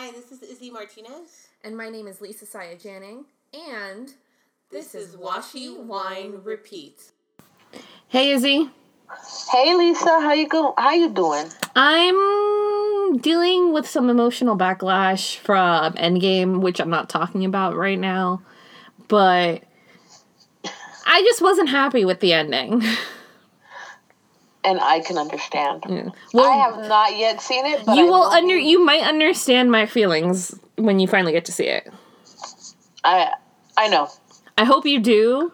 Hi, this is Izzy Martinez. And my name is Lisa Saya Janning. And this, this is Washi Wine Repeat. Hey Izzy. Hey Lisa, how you go? How you doing? I'm dealing with some emotional backlash from Endgame, which I'm not talking about right now, but I just wasn't happy with the ending. And I can understand. Yeah. Well, I have not yet seen it, but you will under be... you might understand my feelings when you finally get to see it. I I know. I hope you do.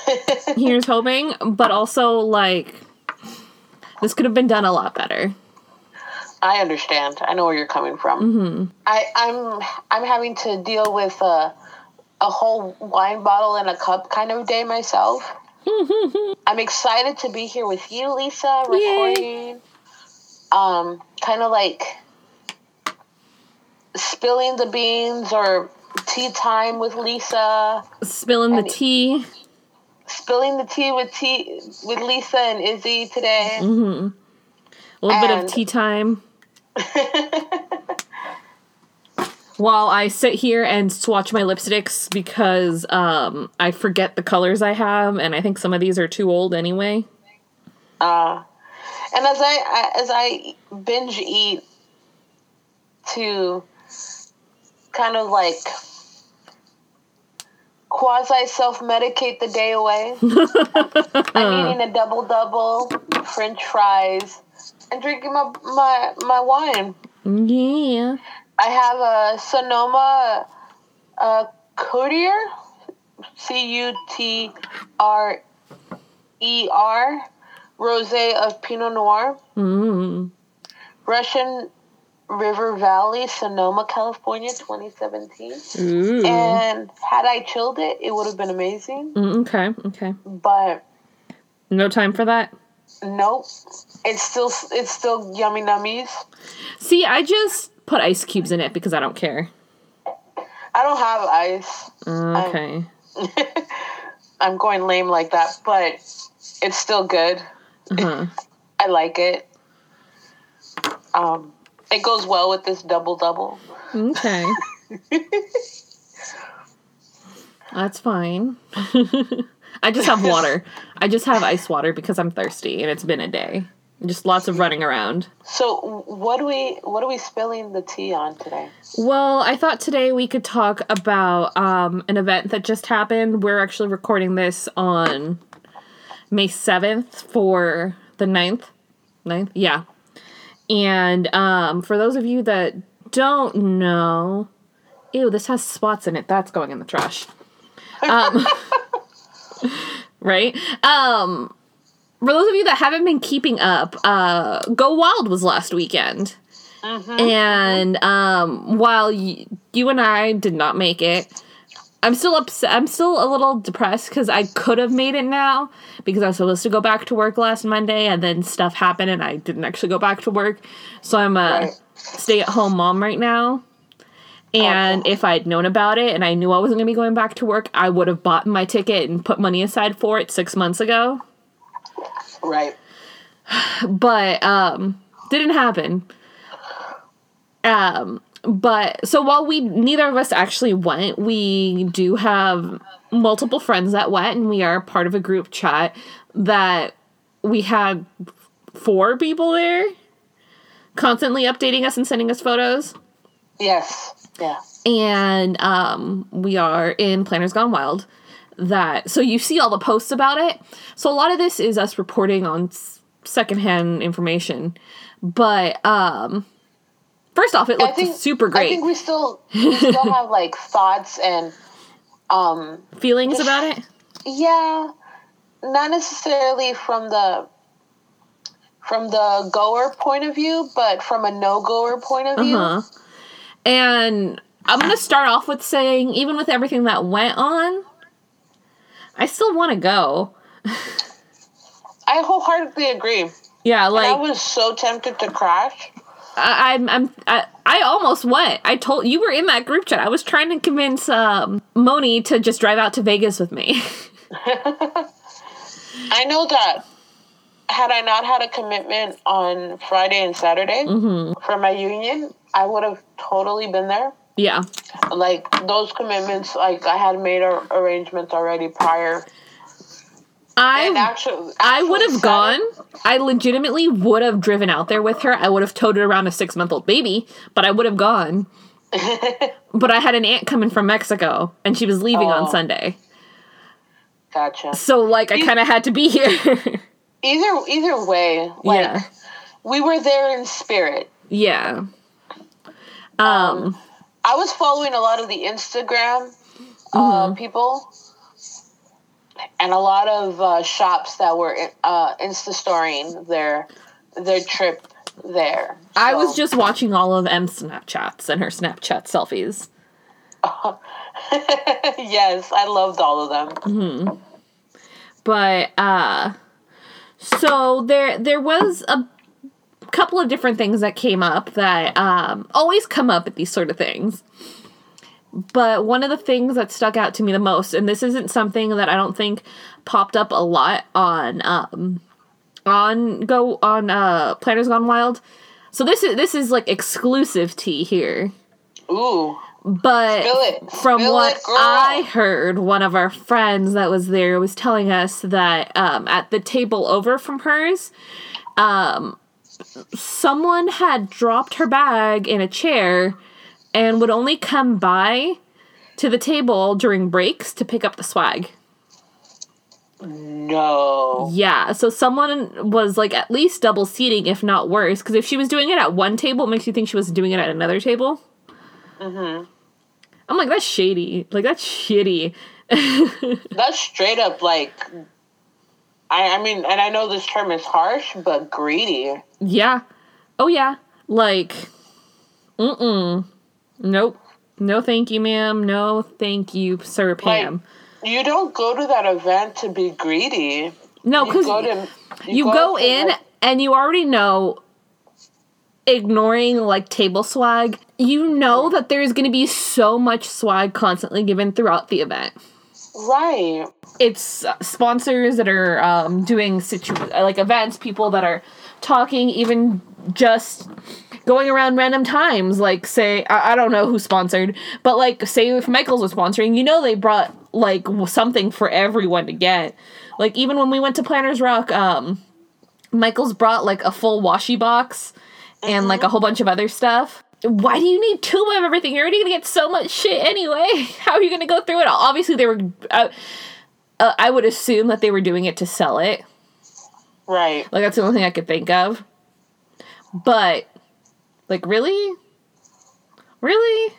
Here's hoping, but also like this could have been done a lot better. I understand. I know where you're coming from. Mm-hmm. I, I'm I'm having to deal with a a whole wine bottle in a cup kind of day myself. I'm excited to be here with you, Lisa, recording. Yay. Um, kind of like spilling the beans or tea time with Lisa. Spilling the tea. Spilling the tea with tea with Lisa and Izzy today. Mm-hmm. A little and bit of tea time. While I sit here and swatch my lipsticks because um, I forget the colors I have, and I think some of these are too old anyway. Uh, and as I as I binge eat to kind of like quasi self medicate the day away. I'm eating a double double, French fries, and drinking my my my wine. Yeah. I have a Sonoma uh, C U T R E R, rosé of Pinot Noir. Mm. Russian River Valley, Sonoma, California, 2017. Ooh. And had I chilled it, it would have been amazing. Mm, okay, okay. But no time for that. Nope. It's still it's still yummy nummies. See, I just put ice cubes in it because I don't care. I don't have ice. Okay. I'm, I'm going lame like that, but it's still good. Uh-huh. I like it. Um, it goes well with this double double. Okay. That's fine. I just have water. I just have ice water because I'm thirsty and it's been a day. Just lots of running around. So, what do we what are we spilling the tea on today? Well, I thought today we could talk about um, an event that just happened. We're actually recording this on May 7th for the 9th. 9th? Yeah. And um, for those of you that don't know, ew, this has spots in it. That's going in the trash. Um, right? Um, for those of you that haven't been keeping up, uh, Go Wild was last weekend. Mm-hmm. And um, while y- you and I did not make it, I'm still upset. I'm still a little depressed because I could have made it now because I was supposed to go back to work last Monday and then stuff happened and I didn't actually go back to work. So I'm a right. stay at home mom right now. And if I'd known about it and I knew I wasn't going to be going back to work, I would have bought my ticket and put money aside for it six months ago. Right. But um, didn't happen. Um, but so while we neither of us actually went, we do have multiple friends that went, and we are part of a group chat that we had four people there, constantly updating us and sending us photos. Yes. Yeah. And um, we are in Planners Gone Wild. That so you see all the posts about it. So a lot of this is us reporting on secondhand information, but um First off, it looked think, super great. I think we still we still have like thoughts and um feelings just, about it. Yeah, not necessarily from the from the goer point of view, but from a no goer point of view. Uh-huh. And I'm gonna start off with saying, even with everything that went on, I still want to go. I wholeheartedly agree. Yeah, like and I was so tempted to crash. I, I'm I'm I, I almost went. I told you were in that group chat. I was trying to convince um, Moni to just drive out to Vegas with me. I know that. had I not had a commitment on Friday and Saturday Mm-hmm. for my union, I would have totally been there. Yeah. Like those commitments, like I had made ar- arrangements already prior. And I actually, I would have gone. I legitimately would have driven out there with her. I would have toted around a six month old baby, but I would have gone. but I had an aunt coming from Mexico, and she was leaving on Oh. Sunday. Gotcha. So like I kind of had to be here. Either either way, like Yeah. we were there in spirit. yeah. Um. I was following a lot of the Instagram uh, Mm-hmm. people and a lot of uh, shops that were uh, Insta storying their their trip there. I was just watching all of M's Snapchats and her Snapchat selfies. yes, I loved all of them. but uh so there there was a couple of different things that came up that um always come up at these sort of things. But one of the things that stuck out to me the most and this isn't something that i don't think popped up a lot on um on go on uh planners gone wild. So this is this is like exclusive tea here. Ooh, but from Spill what it. I heard, one of our friends that was there was telling us that um, at the table over from hers, um, someone had dropped her bag in a chair and would only come by to the table during breaks to pick up the swag. no. Yeah, so someone was like at least double seating, if not worse, because if she was doing it at one table, it makes you think she was doing it at another table. Mm-hmm. I'm like, that's shady. Like, that's shitty. That's straight up like. I, I mean, and I know this term is harsh, but greedy. Yeah. Oh, yeah. Like, mm mm. Nope. No, thank you, ma'am. No, thank you, sir, Pam. You don't go to that event to be greedy. no, You because go to. you go to, in like- and you already know ignoring like table swag you know that there's going to be so much swag constantly given throughout the event right. it's uh, sponsors that are um, doing situ- like events people that are talking even just going around random times like say I, I don't know who sponsored but like say if michael's was sponsoring you know they brought like something for everyone to get like even when we went to planners rock um michael's brought like a full washi box and like a whole bunch of other stuff why do you need two of everything? You're already gonna get so much shit anyway. How are you gonna go through it? all? Obviously, they were. Uh, uh, I would assume that they were doing it to sell it. Right. Like that's the only thing I could think of. But, like, really, really,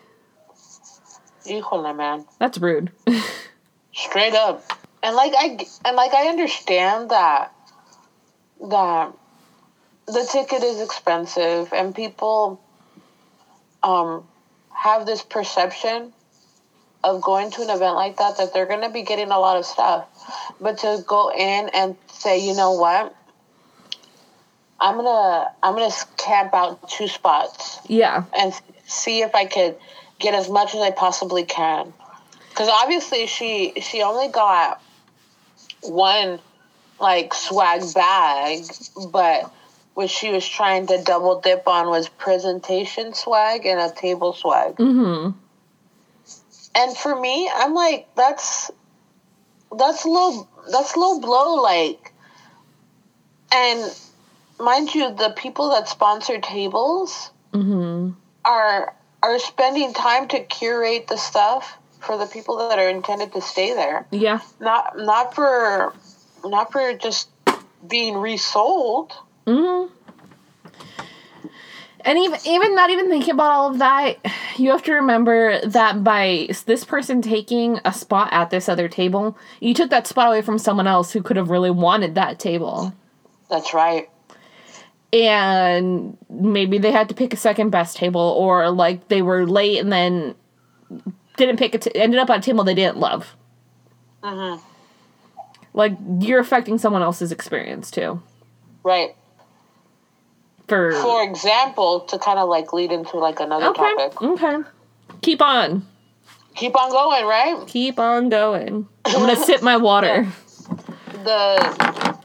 Híjole, man. that's rude. Straight up. And like I and like I understand that that the ticket is expensive and people um have this perception of going to an event like that that they're going to be getting a lot of stuff. But to go in and say, "You know what? I'm going to I'm going to camp out two spots yeah, and see if I could get as much as I possibly can. Because obviously she she only got one like swag bag, but what she was trying to double dip on was presentation swag and a table swag. mm-hmm. And for me, I'm like that's that's low that's low blow like and mind you the people that sponsor tables Mm-hmm. are are spending time to curate the stuff for the people that are intended to stay there. Yeah, Not not for not for just being resold. mm-hmm. And even even not even thinking about all of that, you have to remember that by this person taking a spot at this other table, you took that spot away from someone else who could have really wanted that table. That's right. and maybe they had to pick a second best table or like they were late and then didn't pick it ended up on a table they didn't love hmm like you're affecting someone else's experience too Right. For For example, to kind of like lead into like another okay topic. okay keep on Keep on going, right? keep on going i'm gonna sip my water The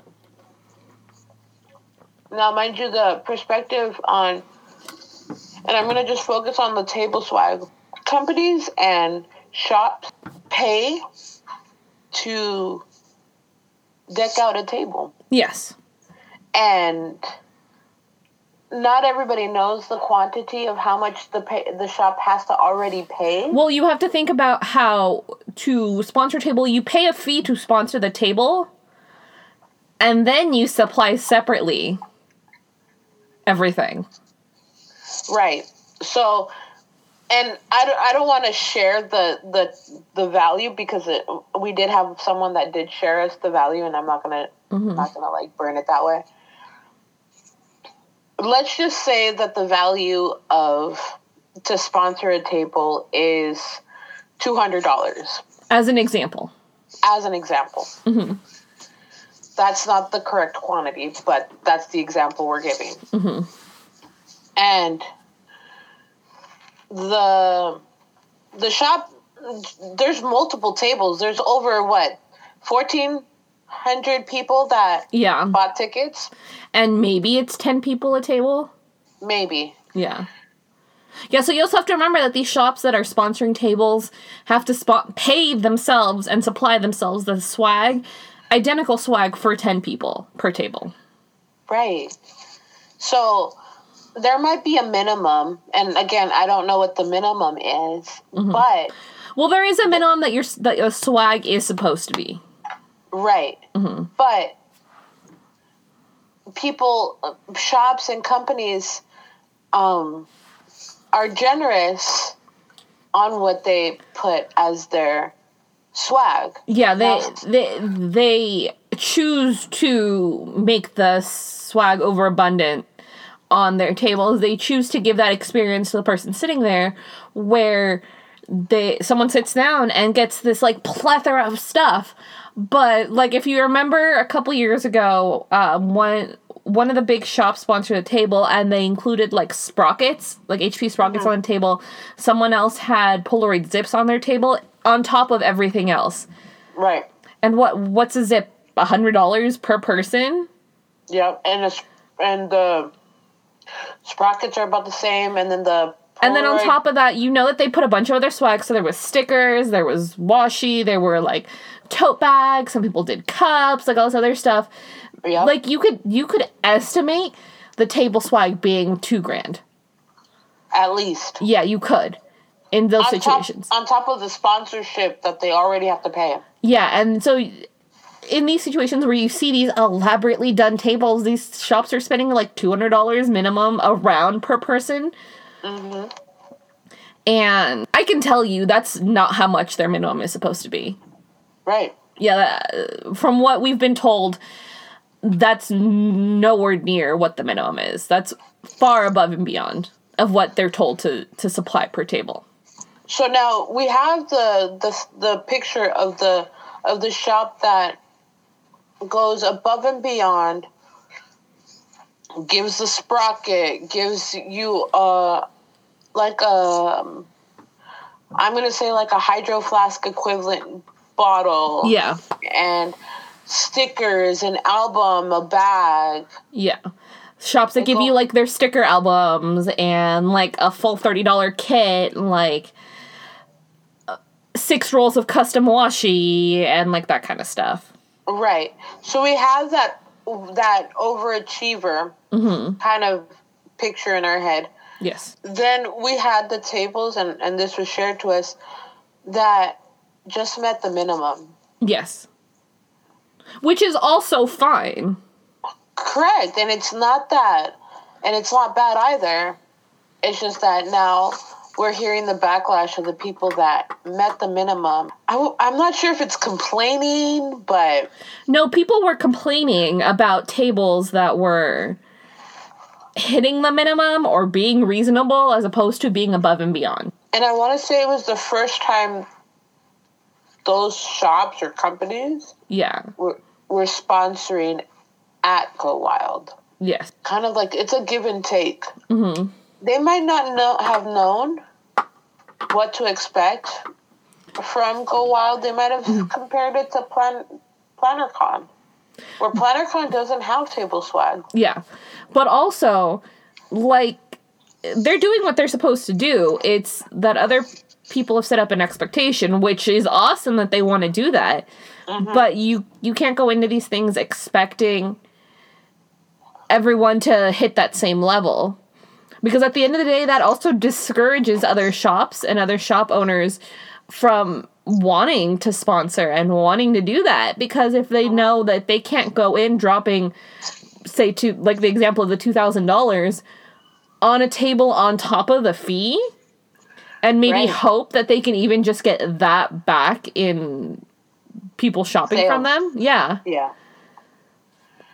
Now, mind you, the perspective on, and I'm going to just focus on the table swag. Companies and shops pay to deck out a table. Yes. And not everybody knows the quantity of how much the pay, the shop has to already pay. Well, you have to think about how to sponsor table, you pay a fee to sponsor the table, and then you supply separately everything. Right. So, and I don't, I don't want to share the the the value because it, we did have someone that did share us the value, and I'm not gonna I'm not gonna like burn it that way. Let's just say that the value of to sponsor a table is two hundred dollars, As an example. as an example. Mm-hmm. That's not the correct quantity, but that's the example we're giving. Mm-hmm. And the the shop there's multiple tables. There's over what fourteen hundred people that Yeah. bought tickets. And maybe it's 10 people a table. Maybe Yeah. Yeah, so you also have to remember that these shops that are sponsoring tables have to spot pay themselves and supply themselves the swag, identical swag for 10 people per table. right. So there might be a minimum, and again, I don't know what the minimum is, mm-hmm. but Well, there is a minimum that your that your swag is supposed to be. Right. But people, shops, and companies um, are generous on what they put as their swag. Yeah, they they they choose to make the swag overabundant on their tables. They choose to give that experience to the person sitting there where they someone sits down and gets this like plethora of stuff. But like if you remember a couple years ago, um, one one of the big shops sponsored a table and they included like sprockets, like HP sprockets on the table. Someone else had Polaroid zips on their table on top of everything else. Right. And what what's a zip? A hundred dollars per person? Yeah, And the, and the sprockets are about the same, and then the And then on top of that, you know that they put a bunch of other swag. So there was stickers, there was washi, there were like tote bags. Some people did cups, like all this other stuff. Yep. Like you could you could estimate the table swag being two grand. at least Yeah, you could in those on situations. top on top of the sponsorship that they already have to pay. Yeah, and so in these situations where you see these elaborately done tables, these shops are spending like two hundred dollars minimum around per person. Mm-hmm. And I can tell you that's not how much their minimum is supposed to be. Right. Yeah, that- from what we've been told, that's nowhere near what the minimum is. That's far above and beyond of what they're told to to supply per table. So now we have the the the picture of the of the shop that goes above and beyond, gives the sprocket, gives you uh like a I'm gonna say like a hydro flask equivalent bottle. Yeah, And stickers, an album, a bag. yeah. Shops that give you like their sticker albums and like a full thirty dollar kit, and, like uh, six rolls of custom washi and like that kind of stuff. Right. So we have that that overachiever mm-hmm. kind of picture in our head. Yes. then we had the tables and, and this was shared to us that just met the minimum Yes. Which is also fine. correct and it's not that and it's not bad either it's just that now we're hearing the backlash of the people that met the minimum I w- i'm not sure if it's complaining but No, people were complaining about tables that were hitting the minimum or being reasonable as opposed to being above and beyond. and i want to say it was the first time those shops or companies Yeah. were, were sponsoring at go wild Yes. kind of like it's a give and take. Mm-hmm. They might not know have known what to expect from Go Wild. They might have mm. compared it to Plan PlannerCon. Where PlannerCon doesn't have table swag. Yeah. But also, like, they're doing what they're supposed to do. It's that other people have set up an expectation, which is awesome that they want to do that. Mm-hmm. But you you can't go into these things expecting everyone to hit that same level. Because at the end of the day, that also discourages other shops and other shop owners from wanting to sponsor and wanting to do that. Because if they know that they can't go in dropping, say, to like the example of the $2,000 on a table on top of the fee, and maybe Right. hope that they can even just get that back in people shopping from them. Yeah. Yeah.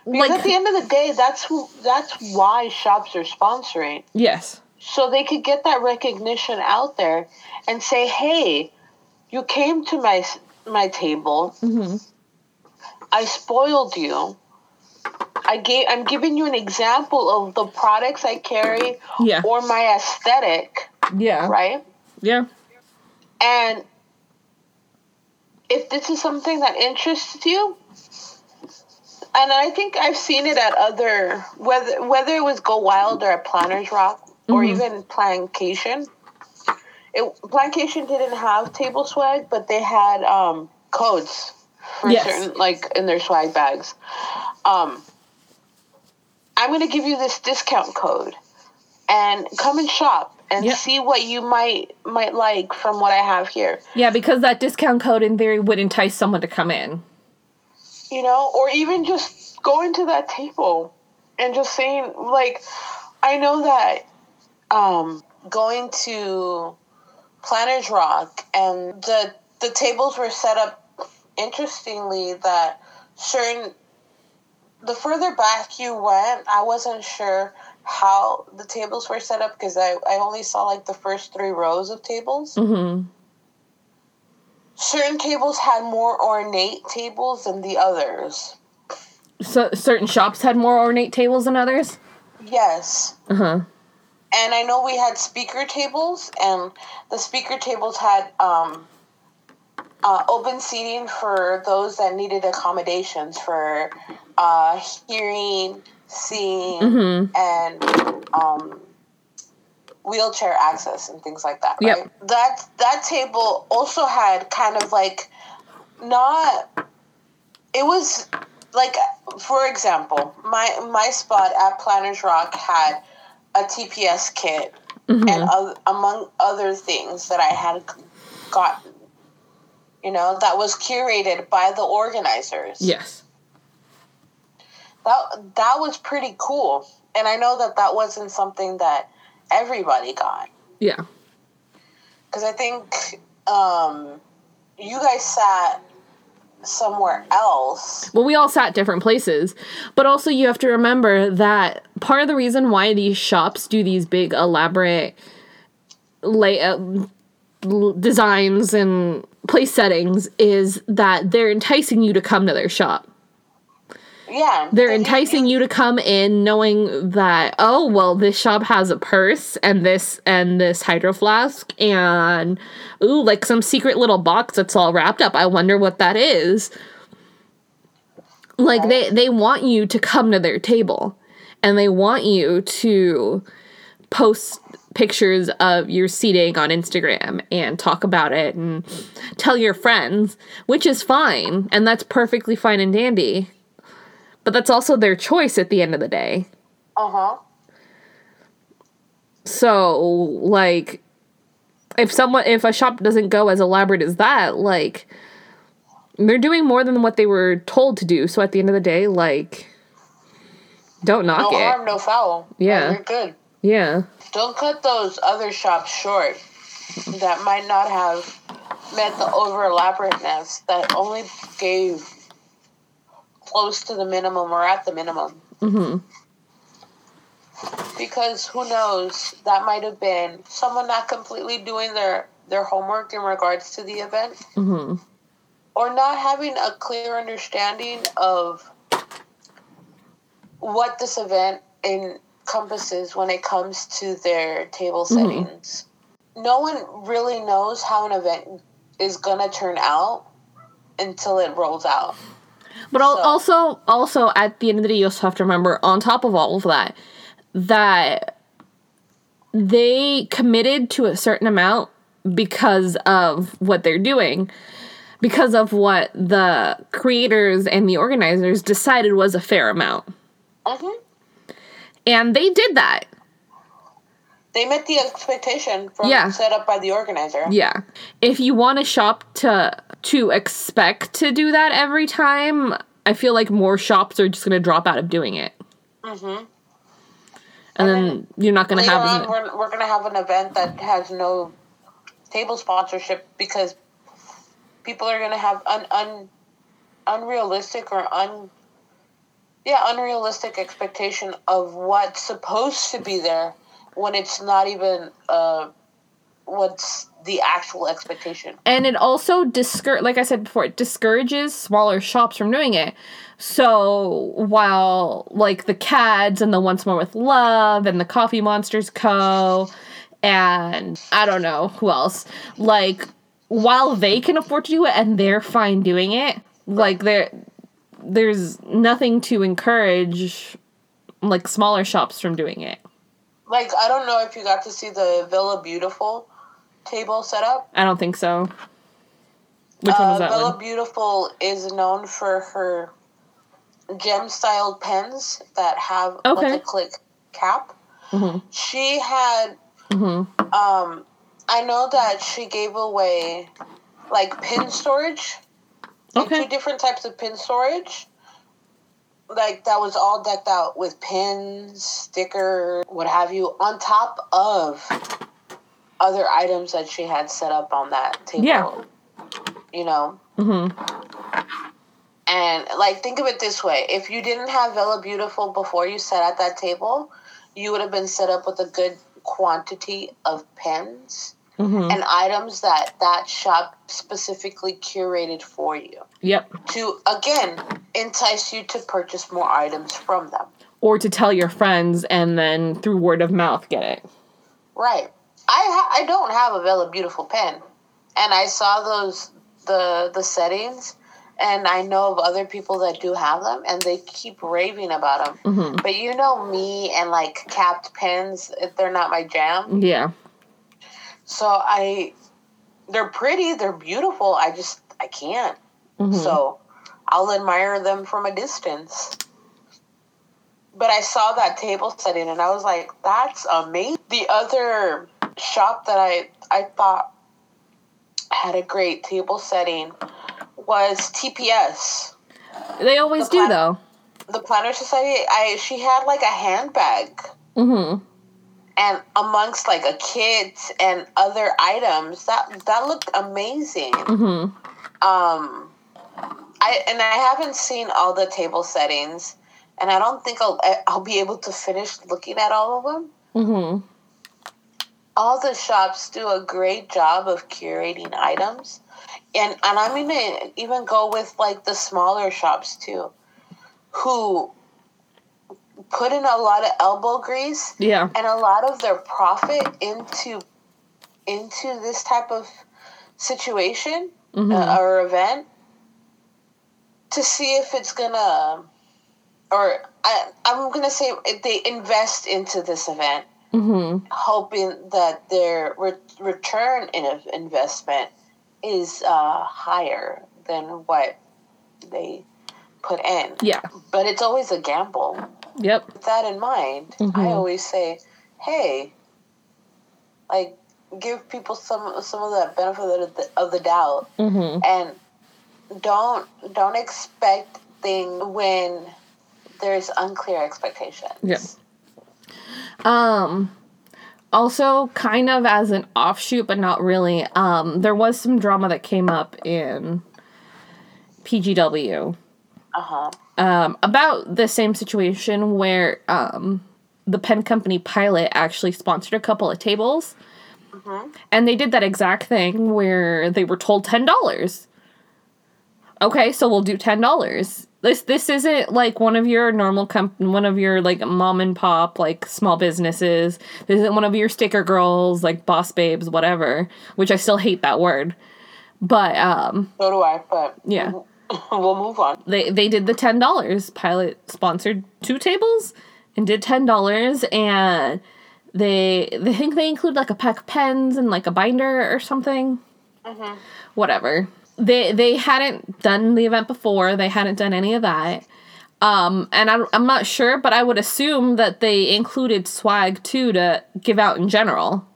Because Like, at the end of the day, that's who, that's why shops are sponsoring. yes. so they could get that recognition out there and say, "Hey, you came to my my table. Mhm. I spoiled you. I gave. I'm giving you an example of the products I carry Yeah. or my aesthetic, Yeah. right? Yeah. And if this is something that interests you." And I think I've seen it at other whether whether it was Go Wild or at Planners Rock or Mhm. even Plancation. It Plancation didn't have table swag, but they had um, codes for Yes. certain like in their swag bags. Um, I'm gonna give you this discount code, and come and shop and Yep. see what you might might like from what I have here. Yeah, because that discount code in theory would entice someone to come in. You know, or even just going to that table and just saying, like, I know that um, going to Planners Rock and the the tables were set up interestingly that certain the further back you went, I wasn't sure how the tables were set up because I, I only saw like the first three rows of tables. Mm-hmm. Certain tables had more ornate tables than the others. So certain shops had more ornate tables than others. Yes. Uh huh. And I know we had speaker tables, and the speaker tables had um, uh, open seating for those that needed accommodations for uh, hearing, seeing, Mm-hmm. and um, wheelchair access and things like that. Yep. Right. That that table also had kind of like not. It was like, for example, my my spot at Planners Rock had a TPS kit Mm-hmm. and oth- among other things that I had gotten. You know, that was curated by the organizers Yes. that that was pretty cool and i know that that wasn't something that everybody got Yeah. because i think um, you guys sat somewhere else Well, we all sat different places, but also you have to remember that part of the reason why these shops do these big elaborate layout designs and place settings is that they're enticing you to come to their shop. Yeah They're enticing you to come in knowing that oh well this shop has a purse and this and this hydro flask and ooh like some secret little box that's all wrapped up. I wonder what that is. Like they they want you to come to their table and they want you to post pictures of your seating on Instagram and talk about it and tell your friends, which is fine and that's perfectly fine and dandy. But that's also their choice at the end of the day. uh-huh So, like, if someone, if a shop doesn't go as elaborate as that, like, they're doing more than what they were told to do. So at the end of the day, like, don't knock no it. No harm no foul Yeah. you're good Yeah. don't cut those other shops short that might not have met the over elaborateness that only gave close to the minimum or at the minimum. Hmm because who knows that might have been someone not completely doing their their homework in regards to the event. Hmm or not having a clear understanding of what this event encompasses when it comes to their table settings. No one really knows how an event is going to turn out until it rolls out But So- also, also at the end of the day, you also have to remember, on top of all of that, that they committed to a certain amount because of what they're doing, because of what the creators and the organizers decided was a fair amount, Mhm. and they did that. They met the expectation from Yeah. set up by the organizer. Yeah. If you want a shop to to expect to do that every time, I feel like more shops are just going to drop out of doing it. Mm-hmm. And then you're not going to Later have on, we're, we're going to have an event that has no table sponsorship because people are going to have un, un, unrealistic or un yeah unrealistic expectation of what's supposed to be there when it's not even uh, what's the actual expectation. and it also discour like I said before, it discourages smaller shops from doing it. So while like the CADs and the Once More with Love and the Coffee Monsterz Co. and I don't know who else, like while they can afford to do it and they're fine doing it, like there there's nothing to encourage like smaller shops from doing it. Like I don't know if you got to see the Villa Beautiful table set up. I don't think so. Which one was Uh, that Bella one? Beautiful is known for her gem styled pens that have Okay. like a click cap. Mhm. She had Mhm. um I know that she gave away like pin storage. Like Okay. two different types of pin storage. Like that was all decked out with pins, stickers, what have you, on top of other items that she had set up on that table. Yeah. You know? Mhm. And like think of it this way: if you didn't have Villa Beautiful before you sat at that table, you would have been set up with a good quantity of pens Mhm. and items that that shop specifically curated for you Yep. to again entice you to purchase more items from them. or to tell your friends and then through word of mouth get it. Right. I ha- I don't have a Villa Beautiful pen, and I saw those the the settings, and I know of other people that do have them, and they keep raving about them. Mhm. But you know me and like capped pens, they're not my jam. Yeah. So I, they're pretty, they're beautiful. I just I can't. Mhm. So I'll admire them from a distance. But I saw that table setting and I was like, that's amazing. The other shop that I I thought had a great table setting was TPS. They always The do plat- though. The Planner Society, I she had like a handbag Mhm. And amongst like a kit and other items that that looked amazing. Mhm. Um, I and I haven't seen all the table settings, and I don't think I'll I'll be able to finish looking at all of them. Mm-hmm. All the shops do a great job of curating items, and and I'm gonna even go with like the smaller shops too, who put in a lot of elbow grease Yeah. and a lot of their profit into into this type of situation Mhm. uh, or event to see if it's gonna or I, i'm gonna say they invest into this event Mhm. hoping that their re- return in of investment is uh, higher than what they put in Yeah. but it's always a gamble Yep. with that in mind, I Mhm. always say, "Hey, like give people some some of that benefit of the, of the doubt, Mhm. and don't don't expect things when there's unclear expectations." Yep. Um also kind of as an offshoot but not really, um there was some drama that came up in PGW Uh huh. Um about the same situation where um the pen company Pilot actually sponsored a couple of tables. And they did that exact thing where they were told $10. Okay, so we'll do $10. This this isn't like one of your normal comp- one of your like mom and pop like small businesses. This isn't one of your sticker girls like boss babes whatever, which I still hate that word. But um So do I. But yeah. we'll move on. They they did the ten dollars. Pilot sponsored two tables and did ten dollars, and they they think they include like a pack of pens and like a binder or something. Whatever. They they hadn't done the event before. They hadn't done any of that. Um, and I'm, I'm not sure, but I would assume that they included swag too to give out in general.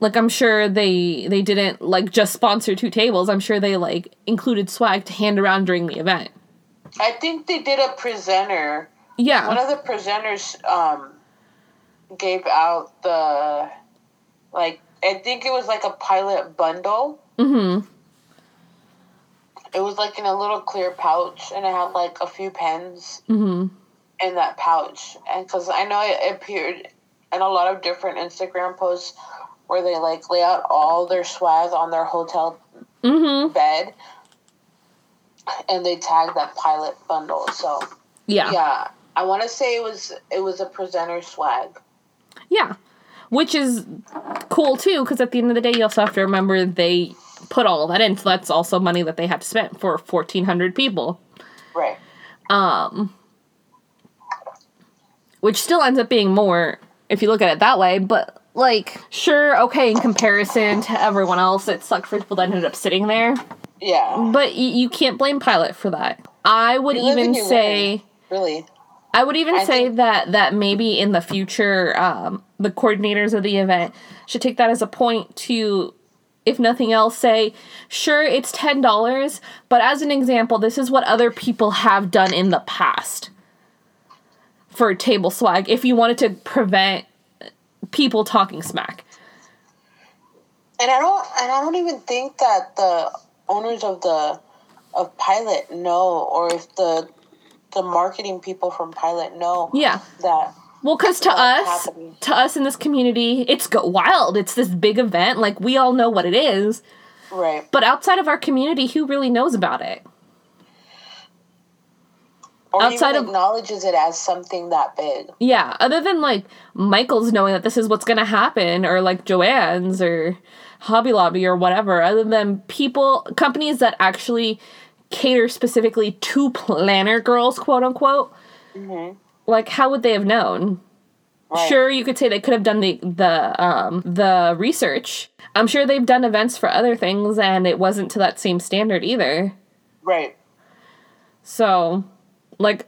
Like I'm sure they they didn't like just sponsor two tables. I'm sure they like included swag to hand around during the event. I think they did a presenter. Yeah. One of the presenters um, gave out the like I think it was like a pilot bundle. mm-hmm. It was like in a little clear pouch, and it had like a few pens Mm-hmm. in that pouch. And because I know it appeared in a lot of different Instagram posts where they like lay out all their swag on their hotel Mm-hmm. bed, and they tag that pilot bundle. So Yeah. yeah. I want to say it was it was a presenter swag. Yeah, which is cool too, because at the end of the day, you also have to remember they put all of that in, so that's also money that they have to spend for fourteen hundred people. Right. Um, which still ends up being more if you look at it that way, but like, sure, okay, in comparison to everyone else, it sucked for people that ended up sitting there. Yeah. But y- you can't blame Pilot for that. I would You even say. Really. I would even I say think- that that maybe in the future, um, the coordinators of the event should take that as a point to, if nothing else, say, sure, it's ten dollars, but as an example, this is what other people have done in the past for table swag. If you wanted to prevent people talking smack, And I don't and I don't even think that the owners of the of Pilot know or if the the marketing people from Pilot know yeah. that Well, because to us, happening. to us in this community, it's go wild. It's this big event. Like we all know what it is. right. But outside of our community, who really knows about it? Or Outside even of- acknowledges it as something that big. Yeah, other than like Michael's knowing that this is what's gonna happen, or like Joann's or Hobby Lobby or whatever, other than people, companies that actually cater specifically to planner girls, quote unquote, like how would they have known? Right. Sure, you could say they could have done the the um the research. I'm sure they've done events for other things, and it wasn't to that same standard either. Right. So, like,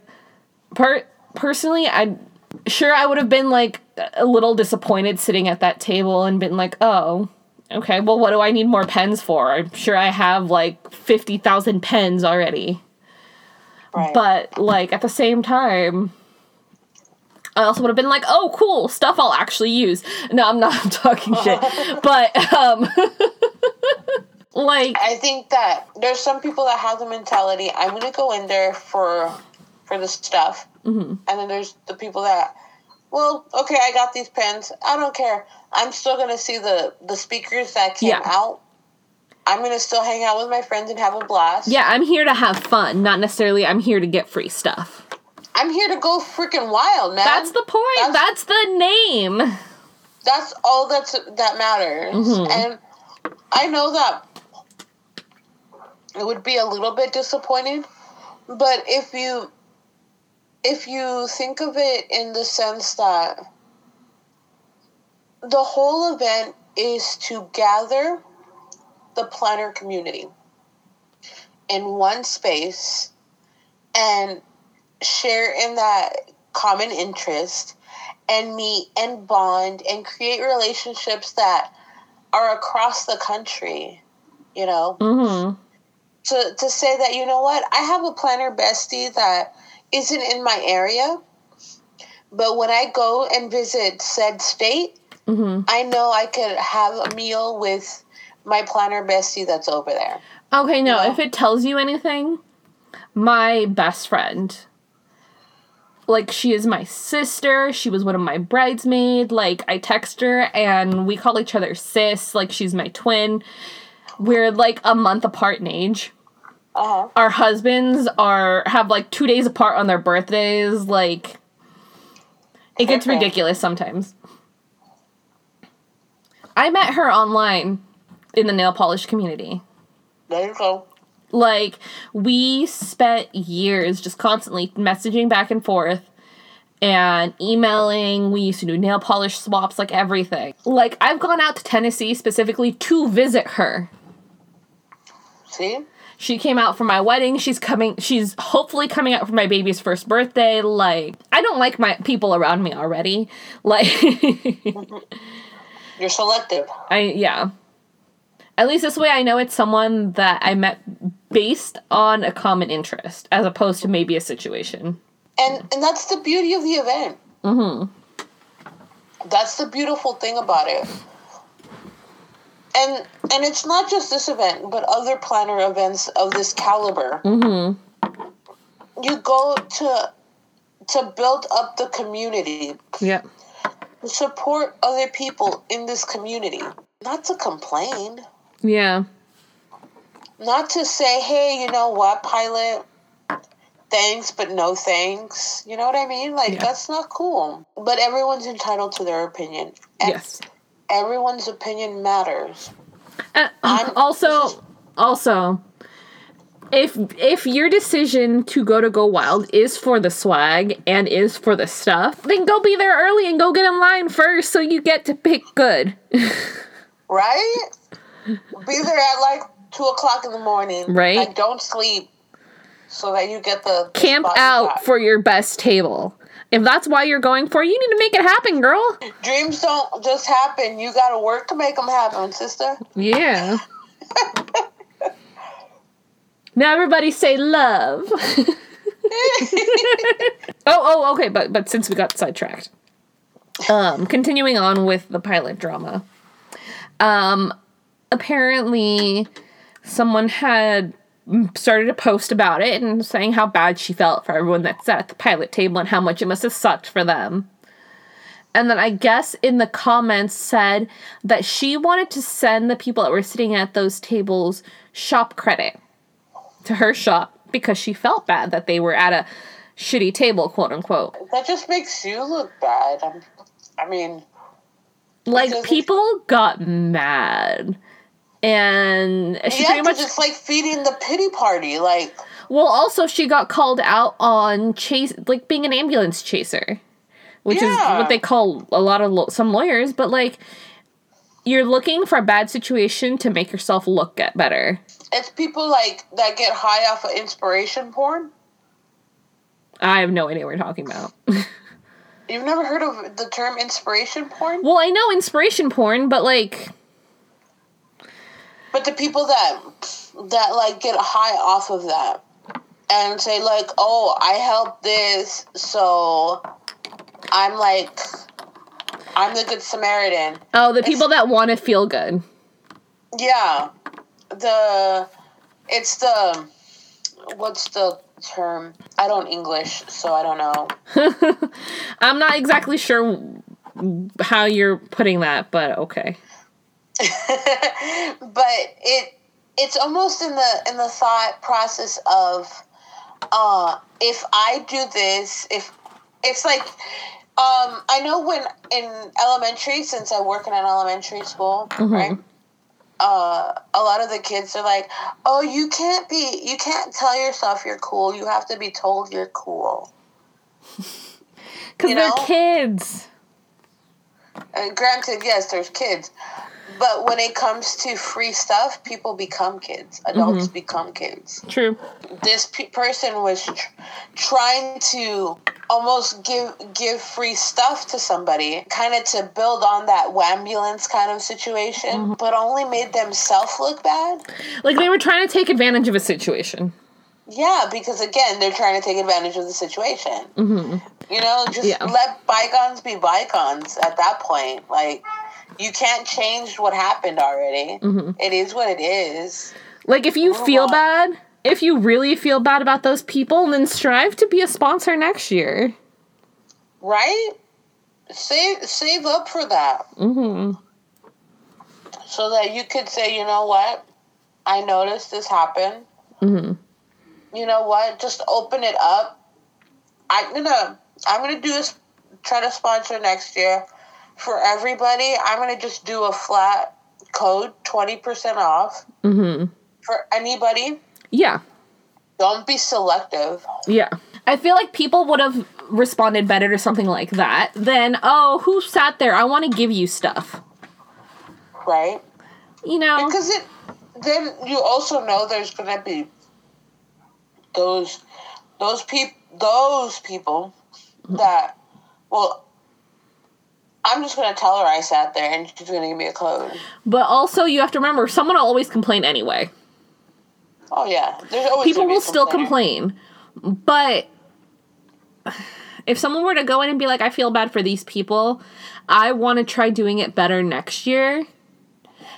per personally, I sure I would have been like a little disappointed sitting at that table and been like, oh, okay, well, what do I need more pens for? I'm sure I have like fifty thousand pens already. Right. But like at the same time. I also would have been like, "Oh, cool stuff! I'll actually use." No, I'm not I'm talking shit, but um, like, I think that there's some people that have the mentality I'm gonna go in there for for the stuff, Mm-hmm. and then there's the people that, well, okay, I got these pens. I don't care. I'm still gonna see the the speakers that came Yeah. out. I'm gonna still hang out with my friends and have a blast. yeah, I'm here to have fun, not necessarily I'm here to get free stuff. I'm here to go freaking wild, man. That's the point. That's- That's, the name. that's all that's that matters. Mhm. And I know that it would be a little bit disappointing, but if you if you think of it in the sense that the whole event is to gather the planner community in one space and share in that common interest and meet and bond and create relationships that are across the country you know Mm-hmm. to, to say that you know what i have a planner bestie that isn't in my area but when i go and visit said state Mm-hmm. i know i could have a meal with my planner bestie that's over there Okay, no, if it tells you anything, my best friend, like, she is my sister. She was one of my bridesmaids. Like, I text her and we call each other sis. Like, she's my twin. We're like a month apart in age. Uh-huh Our husbands are have like two days apart on their birthdays. Like, it gets Okay. ridiculous sometimes. I met her online in the nail polish community. there you go Like, we spent years just constantly messaging back and forth and emailing. We used to do nail polish swaps, like everything. Like, I've gone out to Tennessee specifically to visit her. See? She came out for my wedding. She's coming. She's hopefully coming out for my baby's first birthday. Like, I don't like my people around me already. Like, You're selective. I, yeah. At least this way I know it's someone that I met based on a common interest as opposed to maybe a situation. And and that's the beauty of the event. Mm-hmm. That's the beautiful thing about it. And and it's not just this event, but other planner events of this caliber. Mm-hmm. You go to to build up the community, Yeah. support other people in this community, not to complain. Yeah. not to say, hey, you know what, pilot, thanks, but no thanks. You know what I mean? Like, Yeah. that's not cool. But everyone's entitled to their opinion. And Yes. Everyone's opinion matters. Uh, also, also, if if your decision to go to Go Wild is for the swag and is for the stuff, then go be there early and go get in line first, so you get to pick good. Right? Be there at like 2 o'clock in the morning. Right. Like, don't sleep so that you get the Camp out for your best table. If that's why you're going for, you need to make it happen, girl. Dreams don't just happen. You got to work to make them happen, sister. Yeah. now everybody say love. oh, oh, okay, but but since we got sidetracked. Um, continuing on with the pilot drama. Um, apparently someone had started a post about it and saying how bad she felt for everyone that sat at the pilot table and how much it must have sucked for them. And then I guess in the comments said that she wanted to send the people that were sitting at those tables shop credit to her shop because she felt bad that they were at a shitty table, quote unquote. That just makes you look bad. I'm, I mean, Like people got mad. And she yeah, pretty much it's like feeding the pity party. Like, Well, also she got called out on chase, like being an ambulance chaser, which Yeah. is what they call a lot of lo- some lawyers. But like, you're looking for a bad situation to make yourself look get better. it's people like that get high off of inspiration porn. I have no idea what you're talking about. You've never heard of the term inspiration porn? well, I know inspiration porn, but like, But the people that that like get high off of that and say like, "Oh, I helped this, so I'm like I'm the good Samaritan." oh, the people that want to feel good. Yeah. The it's the what's the term? I don't English, so I don't know. I'm not exactly sure how you're putting that, but okay. but it it's almost in the in the thought process of uh if I do this if it's like um I know when in elementary since I work in an elementary school right uh a lot of the kids are like oh you can't be you can't tell yourself you're cool you have to be told you're cool Because You they're know? kids. and granted yes there's kids but when it comes to free stuff people become kids. Adults mm-hmm. become kids. True. this pe- person was tr- trying to almost give give free stuff to somebody kind of to build on that ambulance kind of situation mm-hmm. but only made themselves look bad. Like they were trying to take advantage of a situation. yeah because again they're trying to take advantage of the situation. Mm-hmm. You know just Yeah. let bygones be bygones at that point. Like you can't change what happened already. It is what it is. Like if you Move feel on. bad, if you really feel bad about those people, then strive to be a sponsor next year. right? Save save up for that. Hmm so that you could say, you know what, I noticed this happen. hmm You know what, just open it up. I'm gonna, I'm gonna do this, try to sponsor next year for everybody. I'm gonna just do a flat code, twenty percent off hmm for anybody. Yeah. Don't be selective. Yeah. I feel like people would have responded better to something like that than, oh, who sat there? I want to give you stuff. Right? You know? Because it then you also know there's gonna be those those people those people that well I'm just gonna tell her I sat there and she's gonna give me a code. But also, you have to remember, someone will always complain anyway. Oh yeah. There's always People will still complain. But if someone were to go in and be like, I feel bad for these people, I want to try doing it better next year,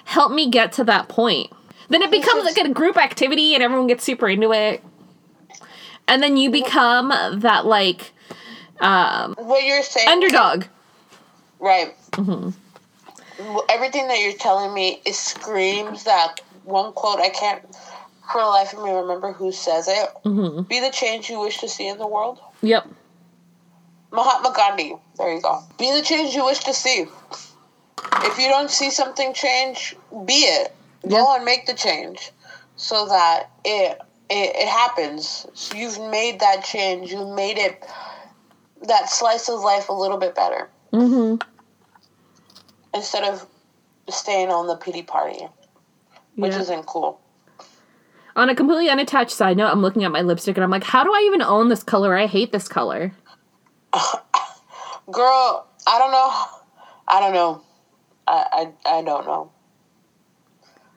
help me get to that point. Then it becomes like a group activity and everyone gets super into it. And then you become that like um, What you're saying underdog. Right. Everything that you're telling me is screams that one quote I can't for the life of me remember who says it. Be the change you wish to see in the world. Yep. Mahatma Gandhi. There you go. Be the change you wish to see. If you don't see something change, be it. Yeah. Go and make the change so that it it, it happens. So you've made that change. You've made it that slice of life a little bit better Mm-hmm. Instead of staying on the pity party, which Yeah. isn't cool. On a completely unattached side note, I'm looking at my lipstick and I'm like, how do I even own this color? I hate this color. Girl, I don't know. I don't know. I, I, I don't know.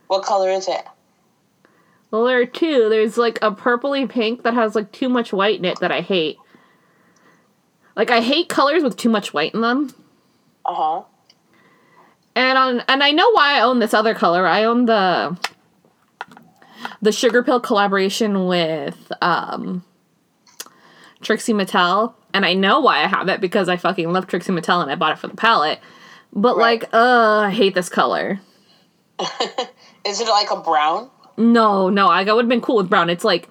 What color is it? Well, there are two. There's like a purpley pink that has like too much white in it that I hate. Like I hate colors with too much white in them. Uh huh. And on and I know why I own this other color. I own the the Sugar Pill collaboration with um Trixie Mattel. And I know why I have it because I fucking love Trixie Mattel and I bought it for the palette. But Right. like, uh, I hate this color. Is it like a brown? No, no, I would have been cool with brown. It's like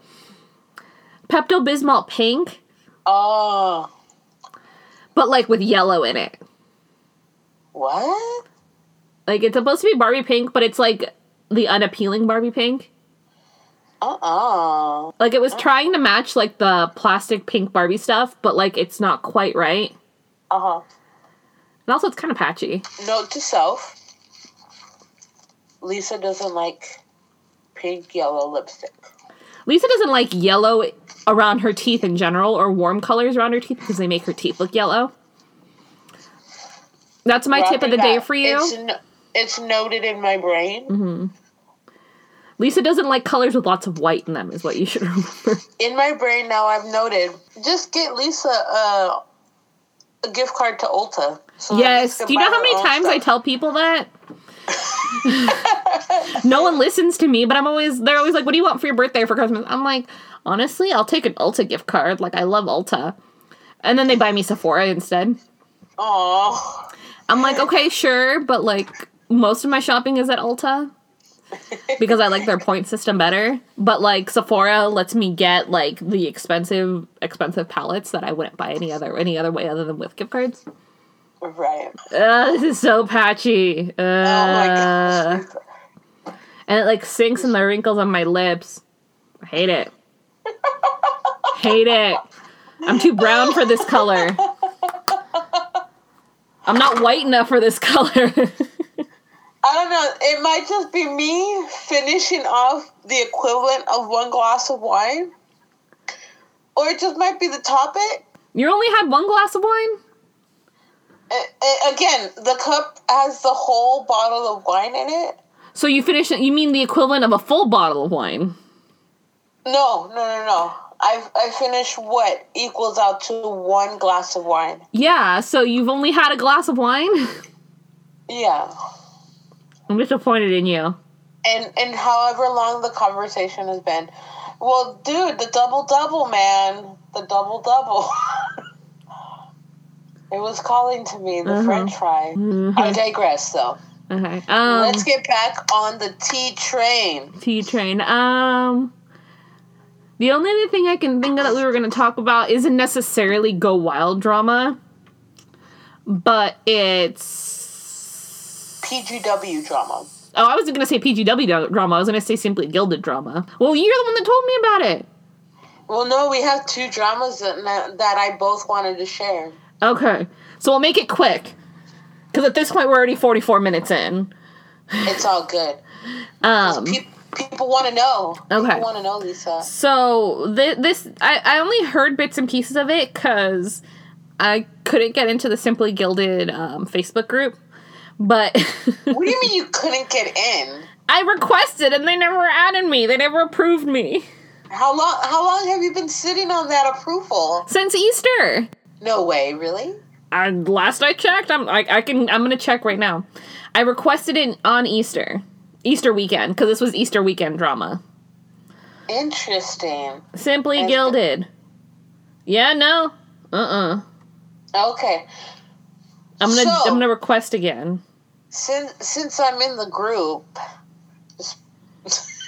Pepto Bismol pink, Oh, but like with yellow in it. what? Like it's supposed to be Barbie pink, but it's like the unappealing Barbie pink. Uh Like it was trying to match like the plastic pink Barbie stuff, but like it's not quite right. Uh huh. And also it's kind of patchy. Note to self Lisa doesn't like pink yellow lipstick. Lisa doesn't like yellow around her teeth in general or warm colors around her teeth because they make her teeth look yellow. That's my tip of the day for you. It's, noted in my brain. Mm-hmm. Lisa doesn't like colors with lots of white in them, is what you should remember. In my brain now, I've noted. Just get Lisa a, a gift card to Ulta. So Yes. Do you know how many times I tell people that? no one listens to me, but I'm always they're always like, "What do you want for your birthday for Christmas?" I'm like, honestly, I'll take an Ulta gift card. Like I love Ulta, and then they buy me Sephora instead. Aw. I'm like, okay, sure, but like most of my shopping is at Ulta because I like their point system better. But like Sephora lets me get like the expensive expensive palettes that I wouldn't buy any other any other way other than with gift cards. Right. Uh, this is so patchy. Uh, Oh my gosh. and it like sinks in the wrinkles on my lips. I hate it. hate it. I'm too brown for this color. I'm not white enough for this color. I don't know. It might just be me finishing off the equivalent of one glass of wine. Or it just might be the topic. you only had one glass of wine? A- a- again, the cup has the whole bottle of wine in it. So you finished it, you mean the equivalent of a full bottle of wine? No, no, no, no. I I finished what equals out to one glass of wine. Yeah, so you've only had a glass of wine? Yeah. I'm disappointed in you. And and however long the conversation has been. Well, dude, the double double, man. The double double. it was calling to me, the Uh-huh. French fry. I digress though. Okay. Um Let's get back on the T train. T train. Um, the only other thing I can think of that we were going to talk about isn't necessarily go wild drama, but it's PGW drama. Oh, I was gonna say PGW drama. I was gonna say simply gilded drama. Well, you're the one that told me about it. Well, no, we have two dramas that that I both wanted to share. Okay, so we'll make it quick, because at this point we're already 44 minutes in. It's all good. Um, Pe- people want to know. Okay. People want to know, Lisa. so th- this I, I only heard bits and pieces of it because I couldn't get into the Simply Gilded um, Facebook group, but What do you mean you couldn't get in? I requested and they never added me. They never approved me How long? How long have you been sitting on that approval? since Easter. No way, really? I, last I checked, I'm I, I can I'm gonna check right now. I requested it on Easter, Easter weekend, because this was Easter weekend drama. Interesting. Simply And- Gilded. Yeah, no, uh, uh-uh. uh. Okay. I'm gonna So- I'm gonna request again. Since since I'm in the group.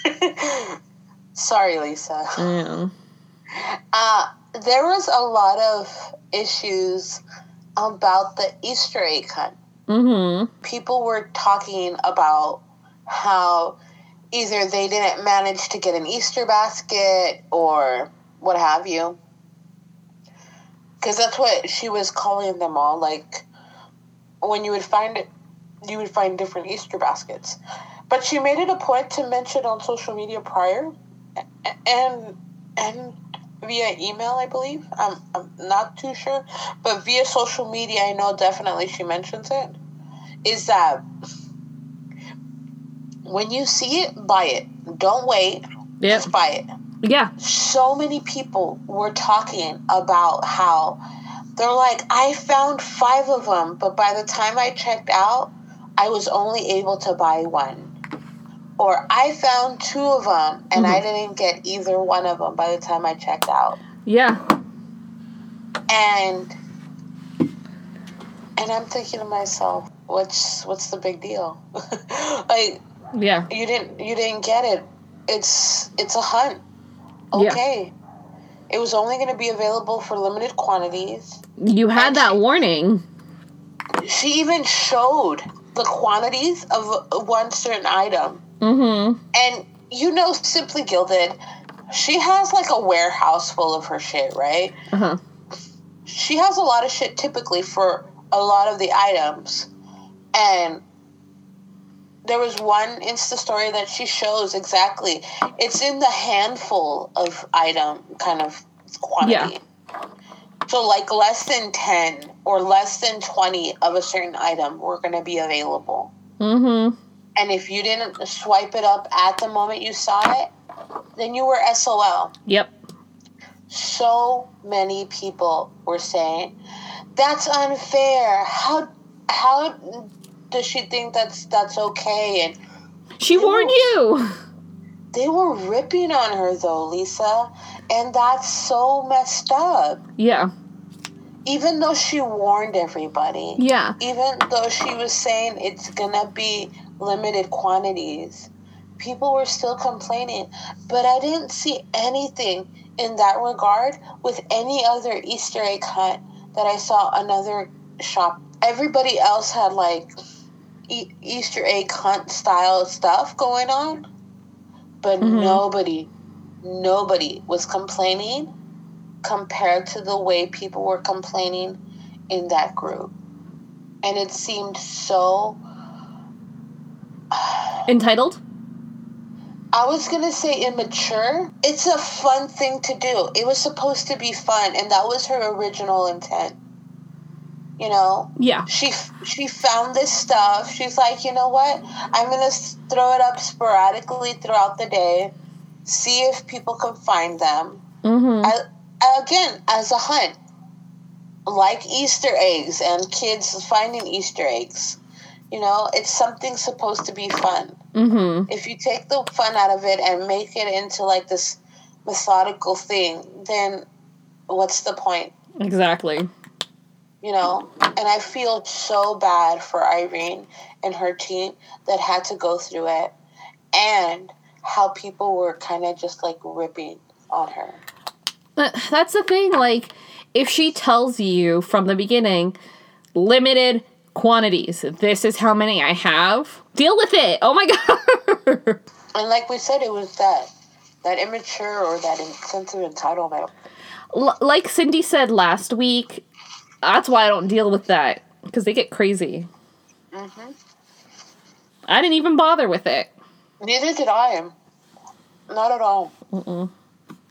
Sorry, Lisa. Yeah. Uh, there was a lot of issues about the Easter egg hunt. Mm-hmm. People were talking about how either they didn't manage to get an Easter basket or what have you. Because that's what she was calling them all. Like, when you would find it, you would find different Easter baskets. But she made it a point to mention on social media prior and and via email, I believe. I'm, I'm not too sure. But via social media, I know definitely she mentions it. Is that when you see it, buy it. Don't wait. Yep. Just buy it Yeah. so many people were talking about how they're like, I found five of them, but by the time I checked out, I was only able to buy one. Or I found two of them and I mm-hmm. didn't get either one of them by the time I checked out. Yeah. And and I'm thinking to myself, what's what's the big deal? like Yeah. you didn't you didn't get it. It's it's a hunt. Yeah. It was only going to be available for limited quantities. You had that warning. She even showed the quantities of one certain item. Mm-hmm. And you know Simply Gilded, she has like a warehouse full of her shit, right? Uh-huh. She has a lot of shit typically for a lot of the items. And there was one Insta story that she shows exactly. It's in the handful of item kind of quantity. Yeah. So like less than 10 or less than 20 of a certain item were going to be available. Mm-hmm. And if you didn't swipe it up at the moment you saw it, then you were SOL. Yep. So many people were saying, "That's unfair. How how does she think that's that's okay?" And She warned you. they were ripping on her though, Lisa, and that's so messed up. Yeah. Even though she warned everybody, Yeah. even though she was saying it's gonna be limited quantities, people were still complaining. But I didn't see anything in that regard with any other Easter egg hunt that I saw another shop. Everybody else had like e- Easter egg hunt style stuff going on, but Mhm. nobody, nobody was complaining compared to the way people were complaining in that group. And it seemed so Entitled? I was gonna say immature. It's a fun thing to do. It was supposed to be fun, and that was her original intent. You know, Yeah. she she found this stuff. She's like, you know what? I'm gonna throw it up sporadically throughout the day, see if people can find them. Mm-hmm. I, again, as a hunt, like Easter eggs and kids finding Easter eggs. You know, it's something supposed to be fun Mm-hmm. if you take the fun out of it and make it into like this methodical thing, then what's the point? Exactly. You know? And I feel so bad for Irene and her team that had to go through it and how people were kind of just like ripping on her. But that's the thing. Like, if she tells you from the beginning, limited quantities. This is how many I have. Deal with it. Oh my god. And like we said, it was that that immature or that sense of entitlement. L- like Cindy said last week, that's why I don't deal with that because they get crazy. Mhm. I didn't even bother with it. Neither did I. Not at all.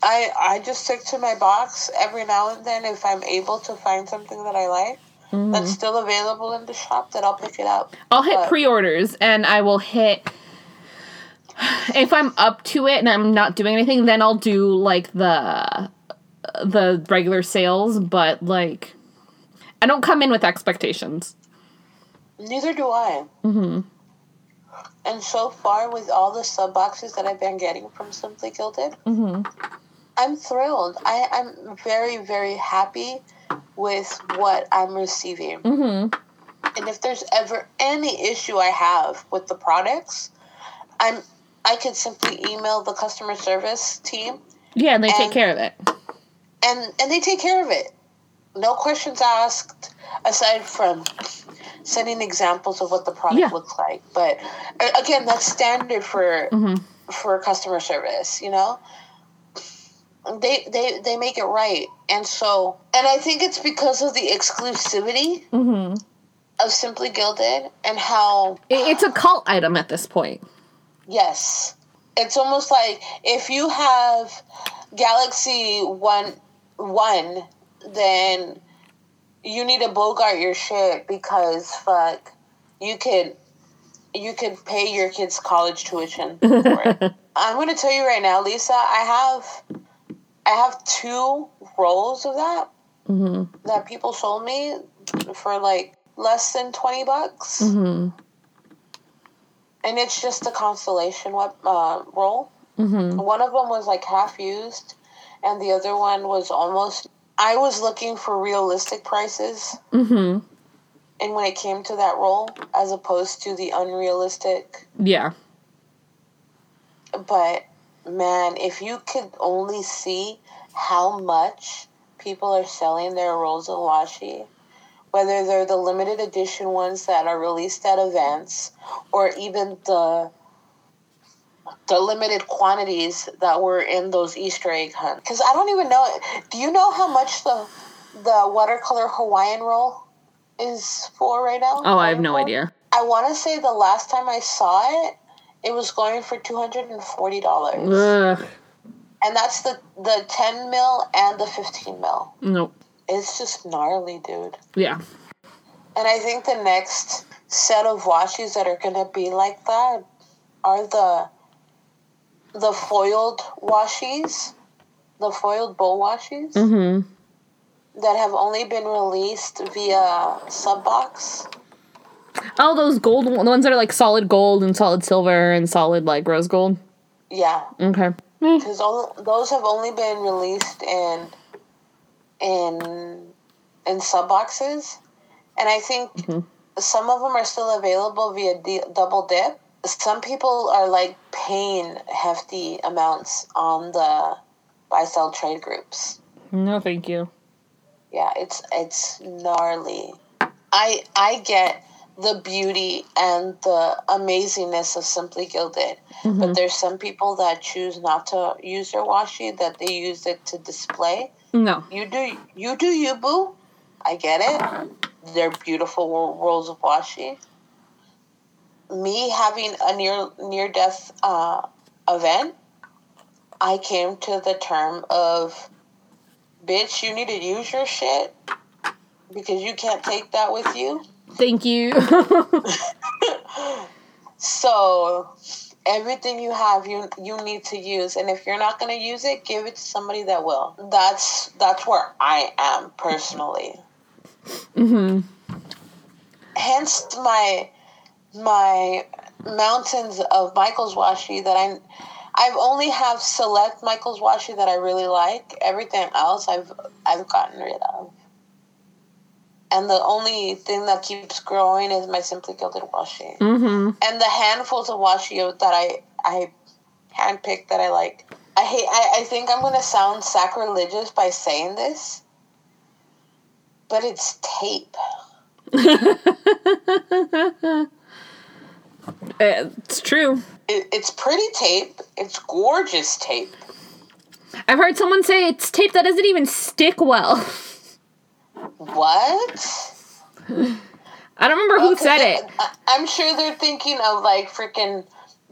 I I just stick to my box every now and then if I'm able to find something that I like that's still available in the shop. That I'll pick it up. I'll hit But- pre-orders and I will hit if I'm up to it and I'm not doing anything, then I'll do like the the regular sales, but like I don't come in with expectations. Neither do I. Mm-hmm. And so far, with all the sub boxes that I've been getting from Simply Gilded, I'm thrilled. I, I'm very, very happy with what I'm receiving. Mhm. And if there's ever any issue I have with the products, I'm I could simply email the customer service team, Yeah, and they take care of it. and and they take care of it. No questions asked, aside from sending examples of what the product Yeah. looks like. But again, that's standard for Mhm. for customer service. You know, they they they make it right, and so and I think it's because of the exclusivity Mhm. of Simply Gilded and how It's a cult item at this point. Yes. It's almost like if you have Galaxy One One, then you need to bogart your shit because fuck, you could you could pay your kids college tuition for it. I'm gonna tell you right now, Lisa. I have I have two rolls of that hmm that people sold me for like less than twenty bucks, hmm and it's just a constellation web uh, roll. hmm One of them was like half used, and the other one was almost. I was looking for realistic prices, hmm and when it came to that roll, as opposed to the unrealistic. Yeah. But man, if you could only see how much people are selling their rolls of washi, whether they're the limited edition ones that are released at events, or even the the limited quantities that were in those Easter egg hunts. Because I don't even know. Do you know how much the the watercolor Hawaiian roll is for right now? Oh, I have no idea. I want to say the last time I saw it, it was going for two hundred and forty dollars, and that's the the ten mil and the fifteen mil. Nope. It's just gnarly, dude. Yeah. And I think the next set of washis that are gonna be like that are the the foiled washis, the foiled bowl washis hmm that have only been released via subbox. Oh, those gold the ones that are like solid gold and solid silver and solid like rose gold. Yeah, Okay. Because those have only been released in in in sub boxes, and I think some of them are still available via D- double dip. Some people are like paying hefty amounts on the buy sell trade groups. No, thank you. Yeah, it's it's gnarly. I I get the beauty and the amazingness of Simply Gilded, but mm-hmm. there's some people that choose not to use their washi that they use it to display. No. You do you do you boo. I get it. They're beautiful rolls of washi. Me having a near near death uh, event, I came to the term of, bitch, you need to use your shit because you can't take that with you. Thank you. So everything you have you you need to use and if you're not going to use it give it to somebody that will that's that's where i am personally hmm hence my my mountains of michael's washi that i i've only have select michael's washi that i really like everything else i've i've gotten rid of and the only thing that keeps growing is my simply gilded washi hmm and the handfuls of washi that I I handpicked that I like. I hate. I, I think I'm gonna sound sacrilegious by saying this, but it's tape. it's true. It, it's pretty tape. It's gorgeous tape. I've heard someone say it's tape that doesn't even stick well. What? I don't remember who said it. I'm sure they're thinking of like freaking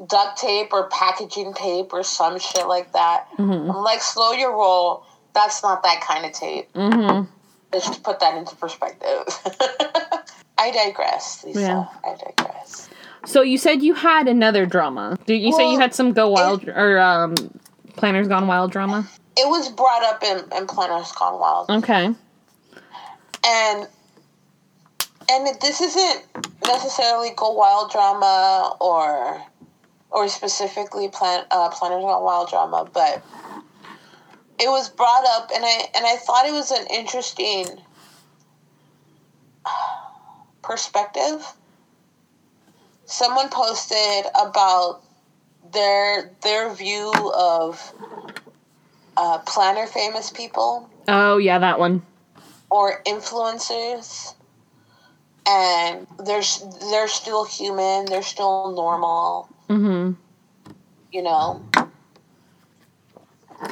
duct tape or packaging tape or some shit like that. Mm-hmm. I'm like, slow your roll. That's not that kind of tape. Mm-hmm. Let's just put that into perspective. I digress, Lisa. Yeah. I digress. So you said you had another drama. Did you say you had some Go Wild or um, Planners Gone Wild drama? It was brought up in, in Planners Gone Wild. Okay. and and this isn't necessarily go wild drama or or specifically plan uh, planners gone wild drama but it was brought up and i and i thought it was an interesting perspective someone posted about their their view of uh, planner famous people Oh yeah, that one. or influencers and they're they're still human they're still normal Mm-hmm. you know